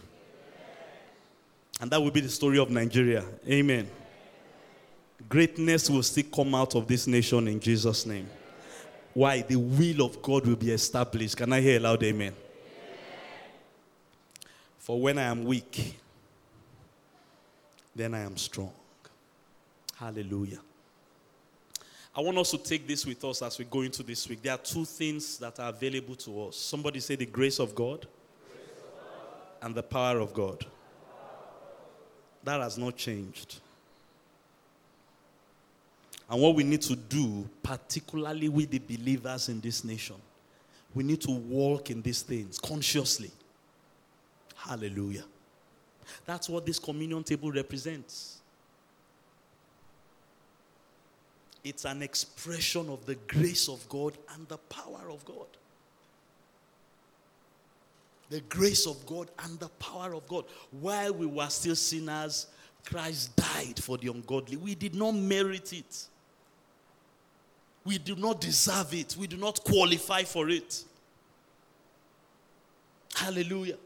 And that will be the story of Nigeria. Amen. Greatness will still come out of this nation in Jesus' name. Why? The will of God will be established. Can I hear a loud amen? For when I am weak, then I am strong. Hallelujah. I want us to take this with us as we go into this week. There are two things that are available to us. Somebody say the grace of God, and the power of God. That has not changed. And what we need to do, particularly with the believers in this nation, we need to walk in these things consciously. Hallelujah. That's what this communion table represents. It's an expression of the grace of God and the power of God. The grace of God and the power of God. While we were still sinners, Christ died for the ungodly. We did not merit it. We do not deserve it. We do not qualify for it. Hallelujah.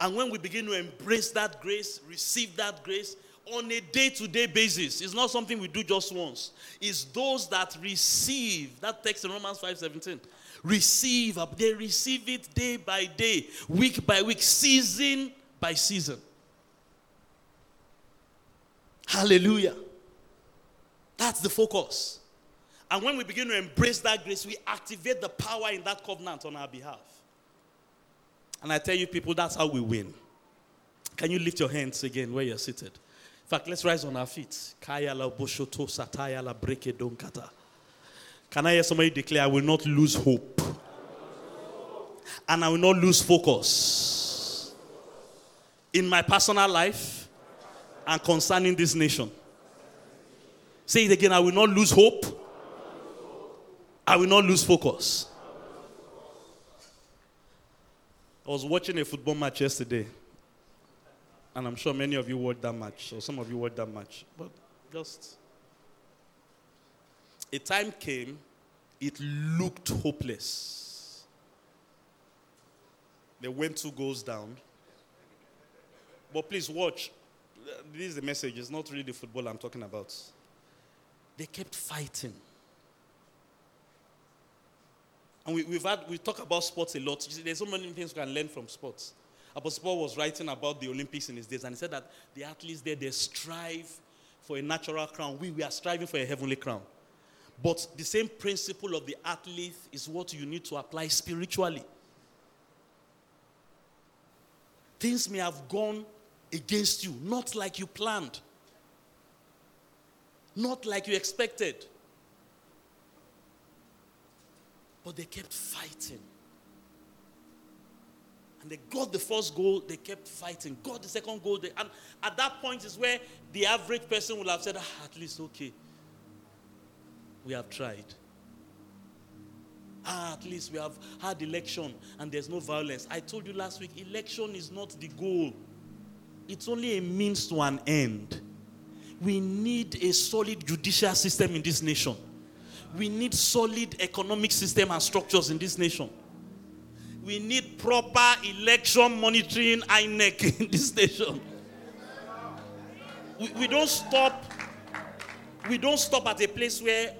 And when we begin to embrace that grace, receive that grace on a day to day basis, it's not something we do just once. It's those that receive, that text in Romans 5 17, receive, they receive it day by day, week by week, season by season. Hallelujah. That's the focus. And when we begin to embrace that grace, we activate the power in that covenant on our behalf. And I tell you, people, that's how we win. Can you lift your hands again where you're seated? In fact, let's rise on our feet. Can I hear somebody declare, I will not lose hope? And I will not lose focus in my personal life and concerning this nation. Say it again I will not lose hope. I will not lose focus. I was watching a football match yesterday, and I'm sure many of you watched that match, or some of you watched that match. But just a time came, it looked hopeless. They went two goals down. But please watch. This is the message. It's not really the football I'm talking about. They kept fighting. And we, have had, we talk about sports a lot. There's so many things we can learn from sports. Apostle Paul was writing about the Olympics in his days, and he said that the athletes there, they strive for a natural crown. We, we are striving for a heavenly crown. But the same principle of the athlete is what you need to apply spiritually. Things may have gone against you, not like you planned, not like you expected. But they kept fighting. And they got the first goal, they kept fighting. Got the second goal. They, and at that point is where the average person will have said, ah, at least, okay, we have tried. Ah, at least we have had election and there's no violence. I told you last week, election is not the goal. It's only a means to an end. We need a solid judicial system in this nation we need solid economic system and structures in this nation. We need proper election monitoring INEC in this nation. We, we don't stop. We don't stop at a place where,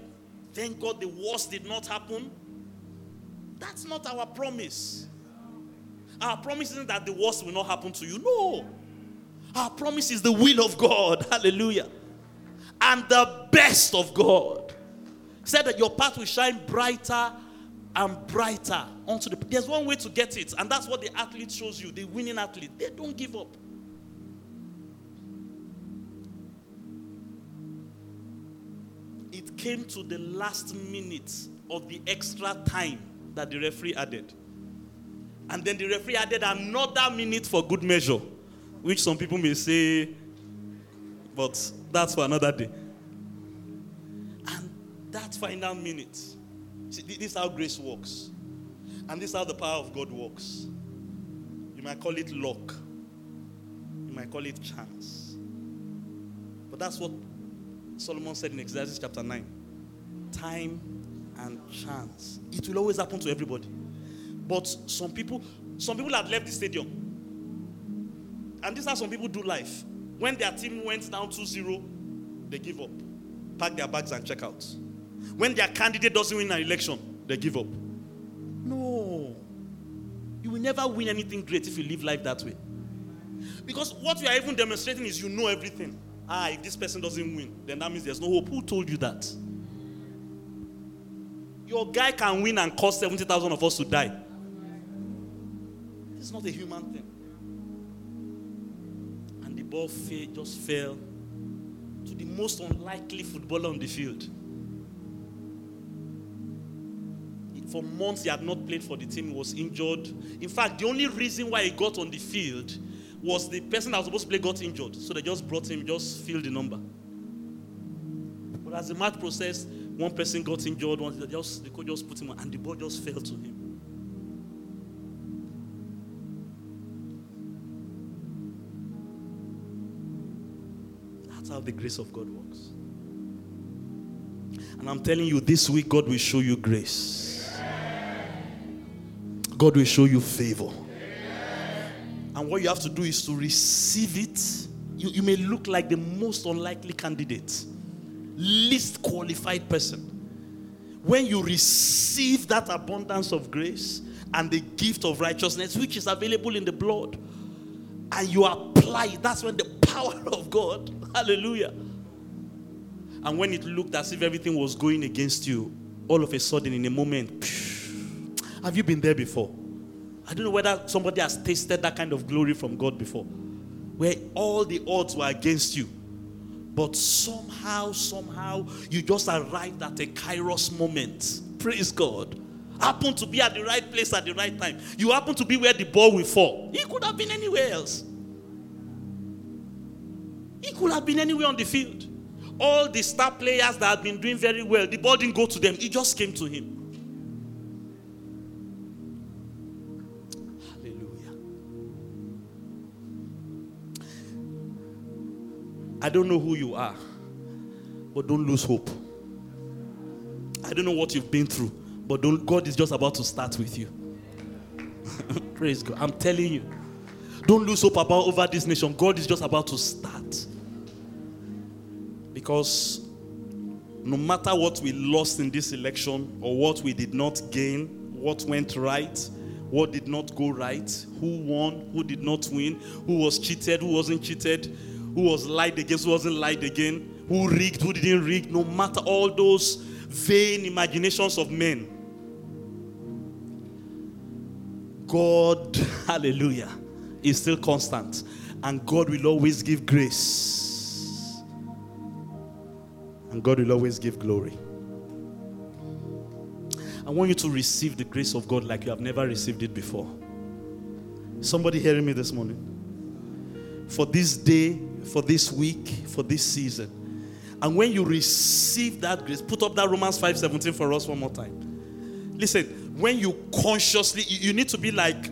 thank God, the worst did not happen. That's not our promise. Our promise isn't that the worst will not happen to you. No. Our promise is the will of God. Hallelujah. And the best of God said that your path will shine brighter and brighter onto the there's one way to get it and that's what the athlete shows you the winning athlete. They don't give up. It came to the last minute of the extra time that the referee added. And then the referee added another minute for good measure which some people may say but that's for another day. And that final minute. See, this is how grace works. And this is how the power of God works. You might call it luck. You might call it chance. But that's what Solomon said in Exodus chapter 9. Time and chance. It will always happen to everybody. But some people, some people had left the stadium. And this is how some people do life. When their team went down 2-0, they give up. Pack their bags and check out. When their candidate doesn't win an election, they give up. No. You will never win anything great if you live life that way. Because what you are even demonstrating is you know everything. Ah, if this person doesn't win, then that means there's no hope. Who told you that? Your guy can win and cause 70,000 of us to die. It's not a human thing. And the ball just fell to the most unlikely footballer on the field. For months, he had not played for the team, he was injured. In fact, the only reason why he got on the field was the person that was supposed to play got injured. So they just brought him, just filled the number. But as the match process, one person got injured, one, they just, the coach just put him on, and the ball just fell to him. That's how the grace of God works. And I'm telling you, this week, God will show you grace. God will show you favor. And what you have to do is to receive it. You, you may look like the most unlikely candidate, least qualified person. When you receive that abundance of grace and the gift of righteousness, which is available in the blood, and you apply that's when the power of God, hallelujah. And when it looked as if everything was going against you, all of a sudden, in a moment, have you been there before? I don't know whether somebody has tasted that kind of glory from God before, where all the odds were against you. But somehow, somehow, you just arrived at a kairos moment. Praise God. Happen to be at the right place at the right time. You happen to be where the ball will fall. He could have been anywhere else. He could have been anywhere on the field. All the star players that had been doing very well, the ball didn't go to them, it just came to him. I don't know who you are, but don't lose hope. I don't know what you've been through, but God is just about to start with you. Praise God. I'm telling you. Don't lose hope about over this nation. God is just about to start. Because no matter what we lost in this election or what we did not gain, what went right, what did not go right, who won, who did not win, who was cheated, who wasn't cheated, who was lied against, who wasn't lied again, who rigged, who didn't rig, no matter all those vain imaginations of men. God, hallelujah, is still constant. And God will always give grace. And God will always give glory. I want you to receive the grace of God like you have never received it before. Somebody hearing me this morning? For this day, for this week, for this season. And when you receive that grace, put up that Romans 5:17 for us one more time. Listen, when you consciously, you need to be like,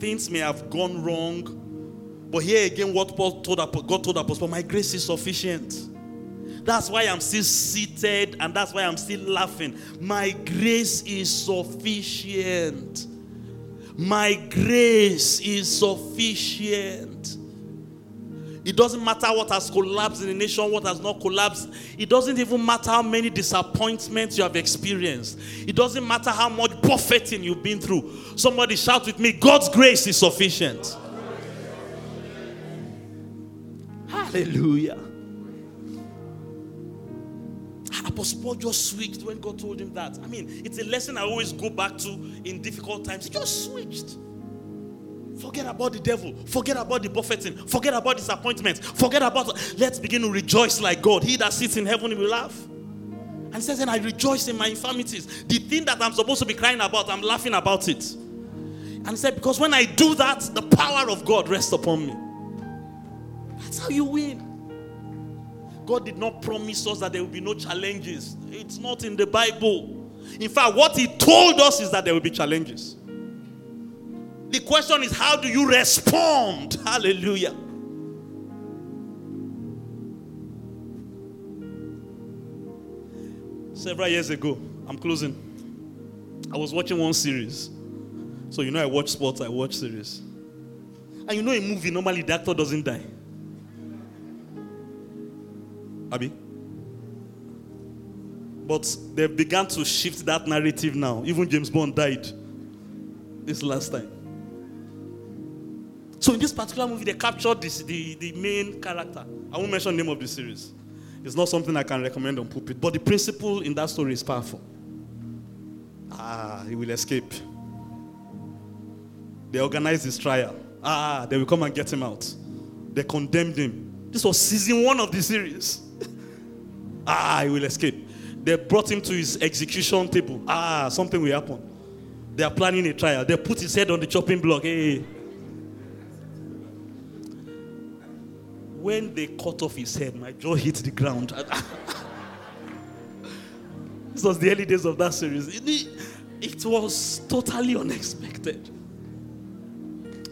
things may have gone wrong, but here again, what Paul told God told Apostle, my grace is sufficient. That's why I'm still seated and that's why I'm still laughing. My grace is sufficient. My grace is sufficient. It doesn't matter what has collapsed in the nation, what has not collapsed. It doesn't even matter how many disappointments you have experienced. It doesn't matter how much buffeting you've been through. Somebody shout with me God's grace is sufficient. Hallelujah. Apostle Paul just switched when God told him that. I mean, it's a lesson I always go back to in difficult times. He just switched. Forget about the devil. Forget about the buffeting. Forget about disappointment. Forget about. Let's begin to rejoice like God. He that sits in heaven will laugh. And says, and I rejoice in my infirmities. The thing that I'm supposed to be crying about, I'm laughing about it. And he said, because when I do that, the power of God rests upon me. That's how you win. God did not promise us that there will be no challenges. It's not in the Bible. In fact, what He told us is that there will be challenges. The question is, how do you respond? Hallelujah. Several years ago, I'm closing. I was watching one series. So you know I watch sports, I watch series. And you know a movie, normally the actor doesn't die. Abby? But they've begun to shift that narrative now. Even James Bond died this last time. So in this particular movie, they captured this, the, the main character. I won't mention the name of the series. It's not something I can recommend on pulpit, but the principle in that story is powerful. Ah, he will escape. They organized his trial. Ah, they will come and get him out. They condemned him. This was season one of the series. ah, he will escape. They brought him to his execution table. Ah, something will happen. They are planning a trial. They put his head on the chopping block. Hey. When they cut off his head, my jaw hit the ground. this was the early days of that series. It, it was totally unexpected.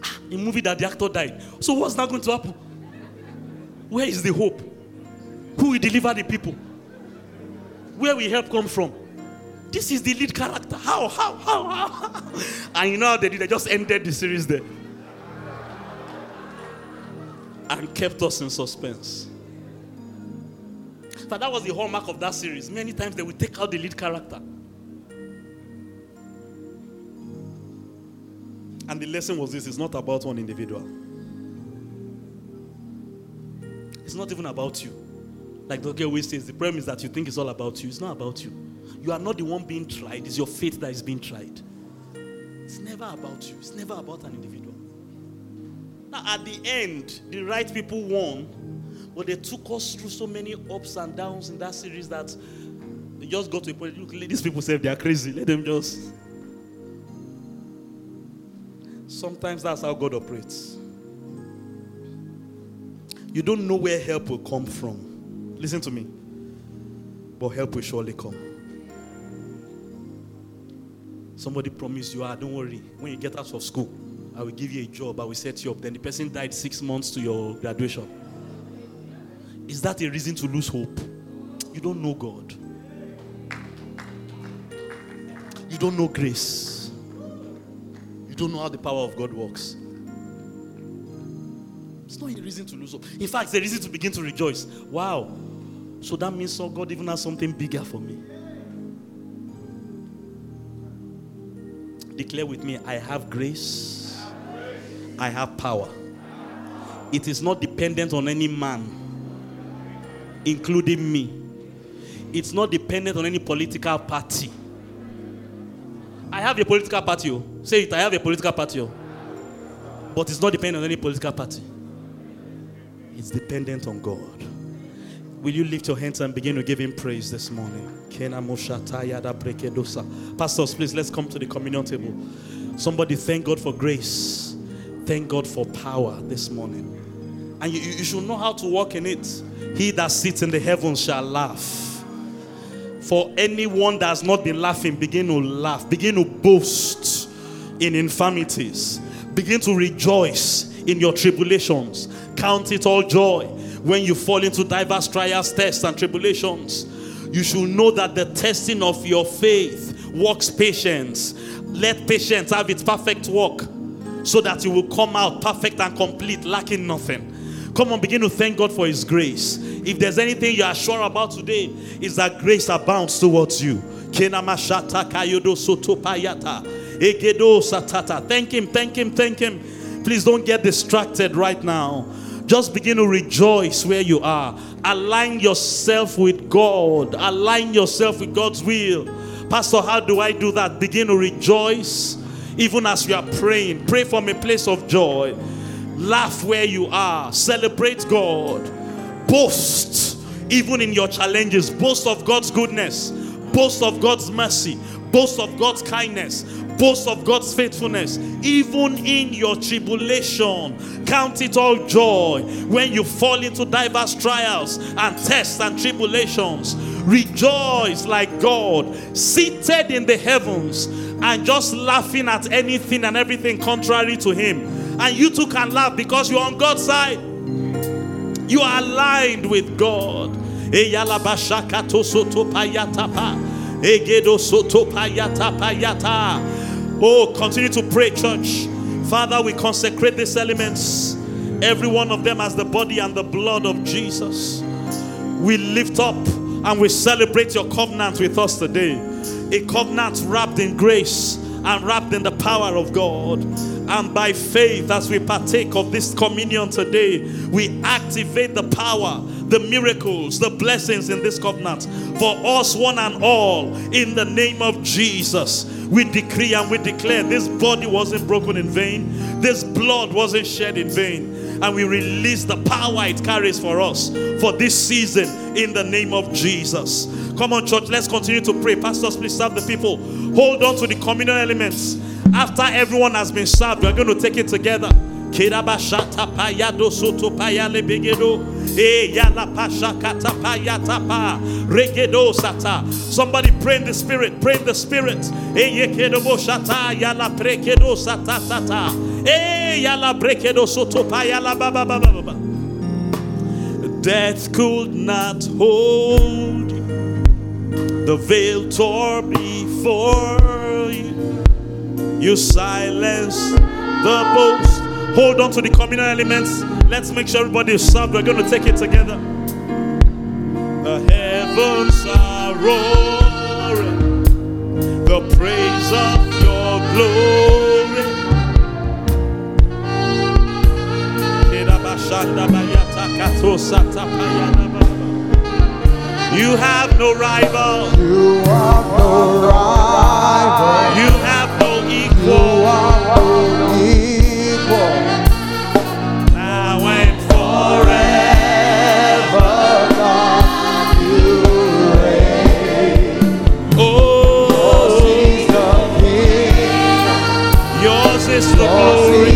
Ah, a movie that the actor died. So what's now going to happen? Where is the hope? Who will deliver the people? Where will help come from? This is the lead character. How, how, how, how? and you know how they did? They just ended the series there. And kept us in suspense. But that was the hallmark of that series. Many times they would take out the lead character. And the lesson was this it's not about one individual, it's not even about you. Like Dr. always says, the problem is that you think it's all about you. It's not about you. You are not the one being tried, it's your faith that is being tried. It's never about you, it's never about an individual. Now, at the end, the right people won, but they took us through so many ups and downs in that series that they just got to a point. Look, these people say they are crazy. Let them just. Sometimes that's how God operates. You don't know where help will come from. Listen to me. But help will surely come. Somebody promised you, ah, don't worry. When you get out of school, I will give you a job. I will set you up. Then the person died six months to your graduation. Is that a reason to lose hope? You don't know God. You don't know grace. You don't know how the power of God works. It's not a reason to lose hope. In fact, it's a reason to begin to rejoice. Wow. So that means so God even has something bigger for me. Declare with me I have grace, I have power. It is not dependent on any man, including me. It's not dependent on any political party. I have a political party. Oh. Say it, I have a political party. Oh. But it's not dependent on any political party. It's dependent on God. Will you lift your hands and begin to give him praise this morning? Pastors, please let's come to the communion table. Somebody thank God for grace. Thank God for power this morning. And you, you should know how to walk in it. He that sits in the heavens shall laugh. For anyone that has not been laughing, begin to laugh. Begin to boast in infirmities. Begin to rejoice in your tribulations. Count it all joy when you fall into diverse trials, tests, and tribulations, you should know that the testing of your faith works patience. Let patience have its perfect work so that you will come out perfect and complete, lacking nothing. Come on, begin to thank God for His grace. If there's anything you are sure about today, is that grace abounds towards you. Thank Him, thank Him, thank Him. Please don't get distracted right now. Just begin to rejoice where you are. Align yourself with God. Align yourself with God's will. Pastor, how do I do that? Begin to rejoice even as you are praying. Pray from a place of joy. Laugh where you are. Celebrate God. Boast even in your challenges. Boast of God's goodness. Boast of God's mercy. Boast of God's kindness boast of God's faithfulness, even in your tribulation. Count it all joy when you fall into diverse trials and tests and tribulations. Rejoice like God, seated in the heavens, and just laughing at anything and everything contrary to Him. And you too can laugh because you're on God's side. You are aligned with God. Oh, continue to pray, church. Father, we consecrate these elements, every one of them as the body and the blood of Jesus. We lift up and we celebrate your covenant with us today. A covenant wrapped in grace and wrapped in the power of God. And by faith, as we partake of this communion today, we activate the power, the miracles, the blessings in this covenant for us, one and all, in the name of Jesus. We decree and we declare this body wasn't broken in vain, this blood wasn't shed in vain and we release the power it carries for us for this season in the name of Jesus. Come on, church, let's continue to pray. Pastors, please serve the people. Hold on to the communal elements. After everyone has been served, we're going to take it together. Somebody pray in the spirit. Pray in the spirit. Death could not hold you. The veil tore before you. You silence the boast. Hold on to the communal elements. Let's make sure everybody is served. We're going to take it together. The heavens are roaring. The praise of your glory. You have no rival. You have no rival. You have no equal. Glory.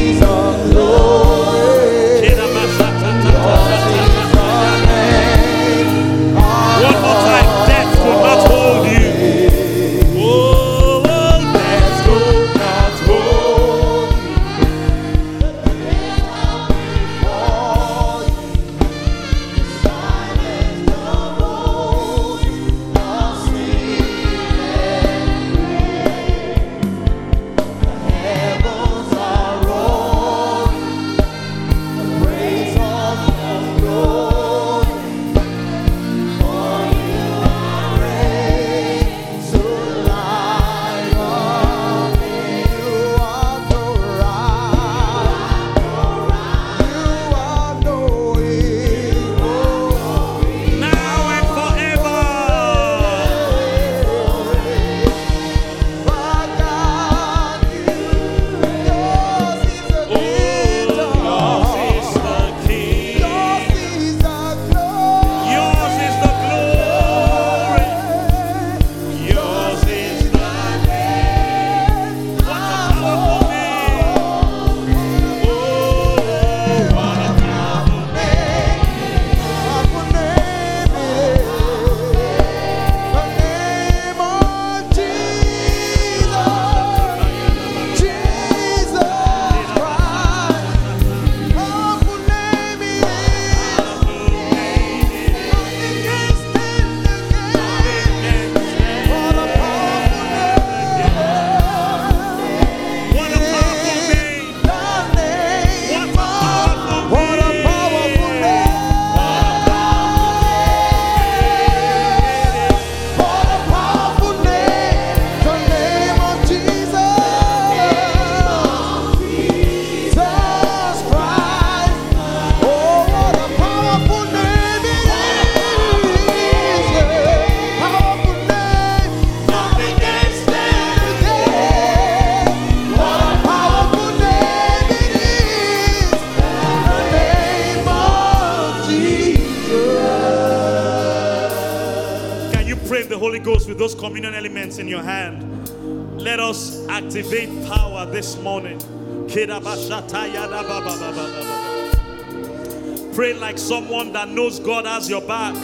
Pray like someone that knows God has your back.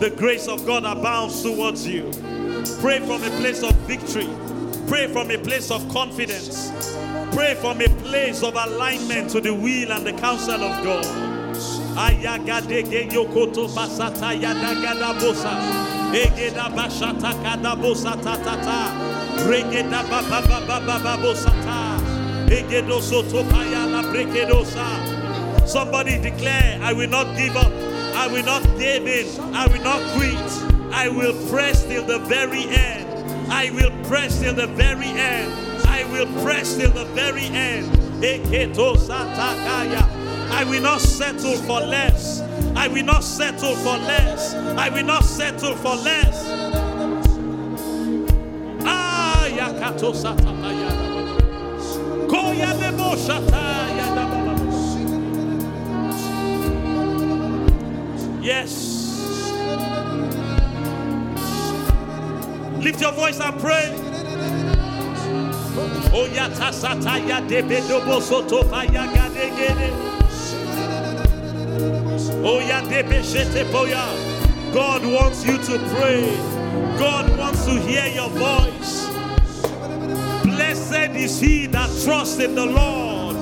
The grace of God abounds towards you. Pray from a place of victory. Pray from a place of confidence. Pray from a place of alignment to the will and the counsel of God. Egeda kada. Regeda bosata. Somebody declare, I will not give up. I will not give in. I will not quit. I will press till the very end. I will press till the very end. I will press till the very end. I will not settle for less. I will not settle for less. I will not settle for less. Ah, yakato Yes. Lift your voice and pray. Oh yata sataya debe dobo soto. Oh ya debe shete poya. God wants you to pray. God wants to hear your voice. Blessed is he that trusts in the Lord.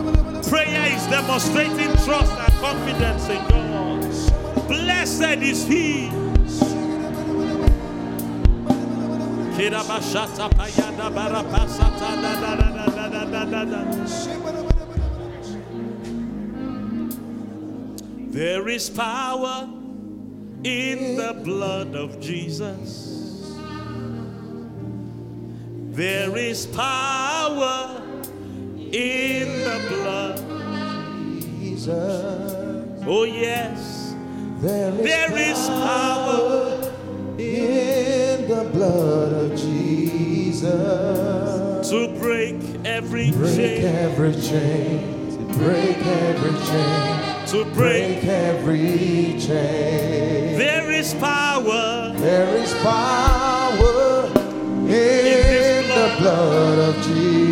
Prayer is demonstrating trust and confidence in God. Blessed is he. There is power in the blood of Jesus. There is power in the blood. Of Jesus. Oh, yes. There is, There is power in the blood of Jesus. to break every Break chain. every chain. Break every chain. To break. Break every chain. There is power. There is power in this the blood of Jesus.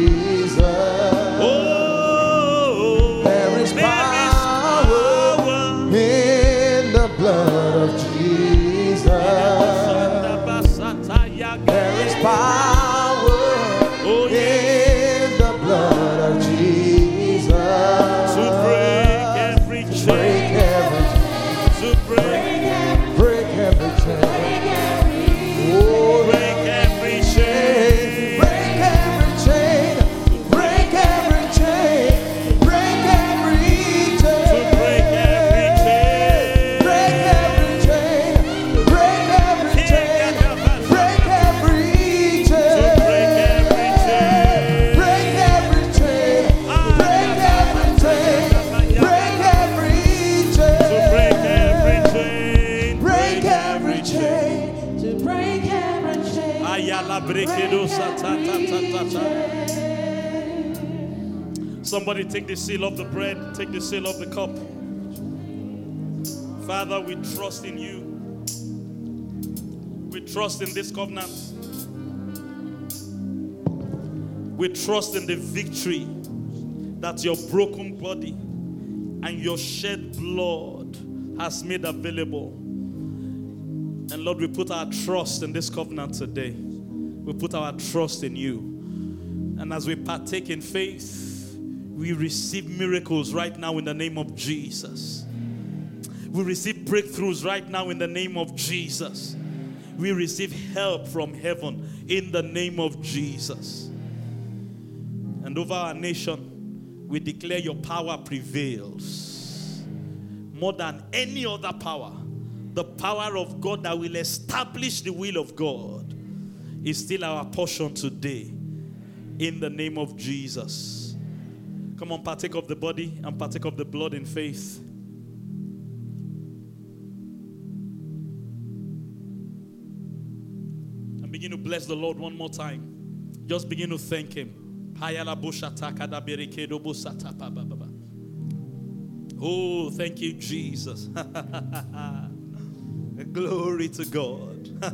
Somebody take the seal of the bread, take the seal of the cup. Father, we trust in you. We trust in this covenant. We trust in the victory that your broken body and your shed blood has made available. And Lord, we put our trust in this covenant today. We put our trust in you. And as we partake in faith, we receive miracles right now in the name of Jesus. We receive breakthroughs right now in the name of Jesus. We receive help from heaven in the name of Jesus. And over our nation, we declare your power prevails more than any other power. The power of God that will establish the will of God is still our portion today in the name of Jesus. Come on, partake of the body and partake of the blood in faith. And begin to bless the Lord one more time. Just begin to thank Him. Oh, thank you, Jesus. Glory to God.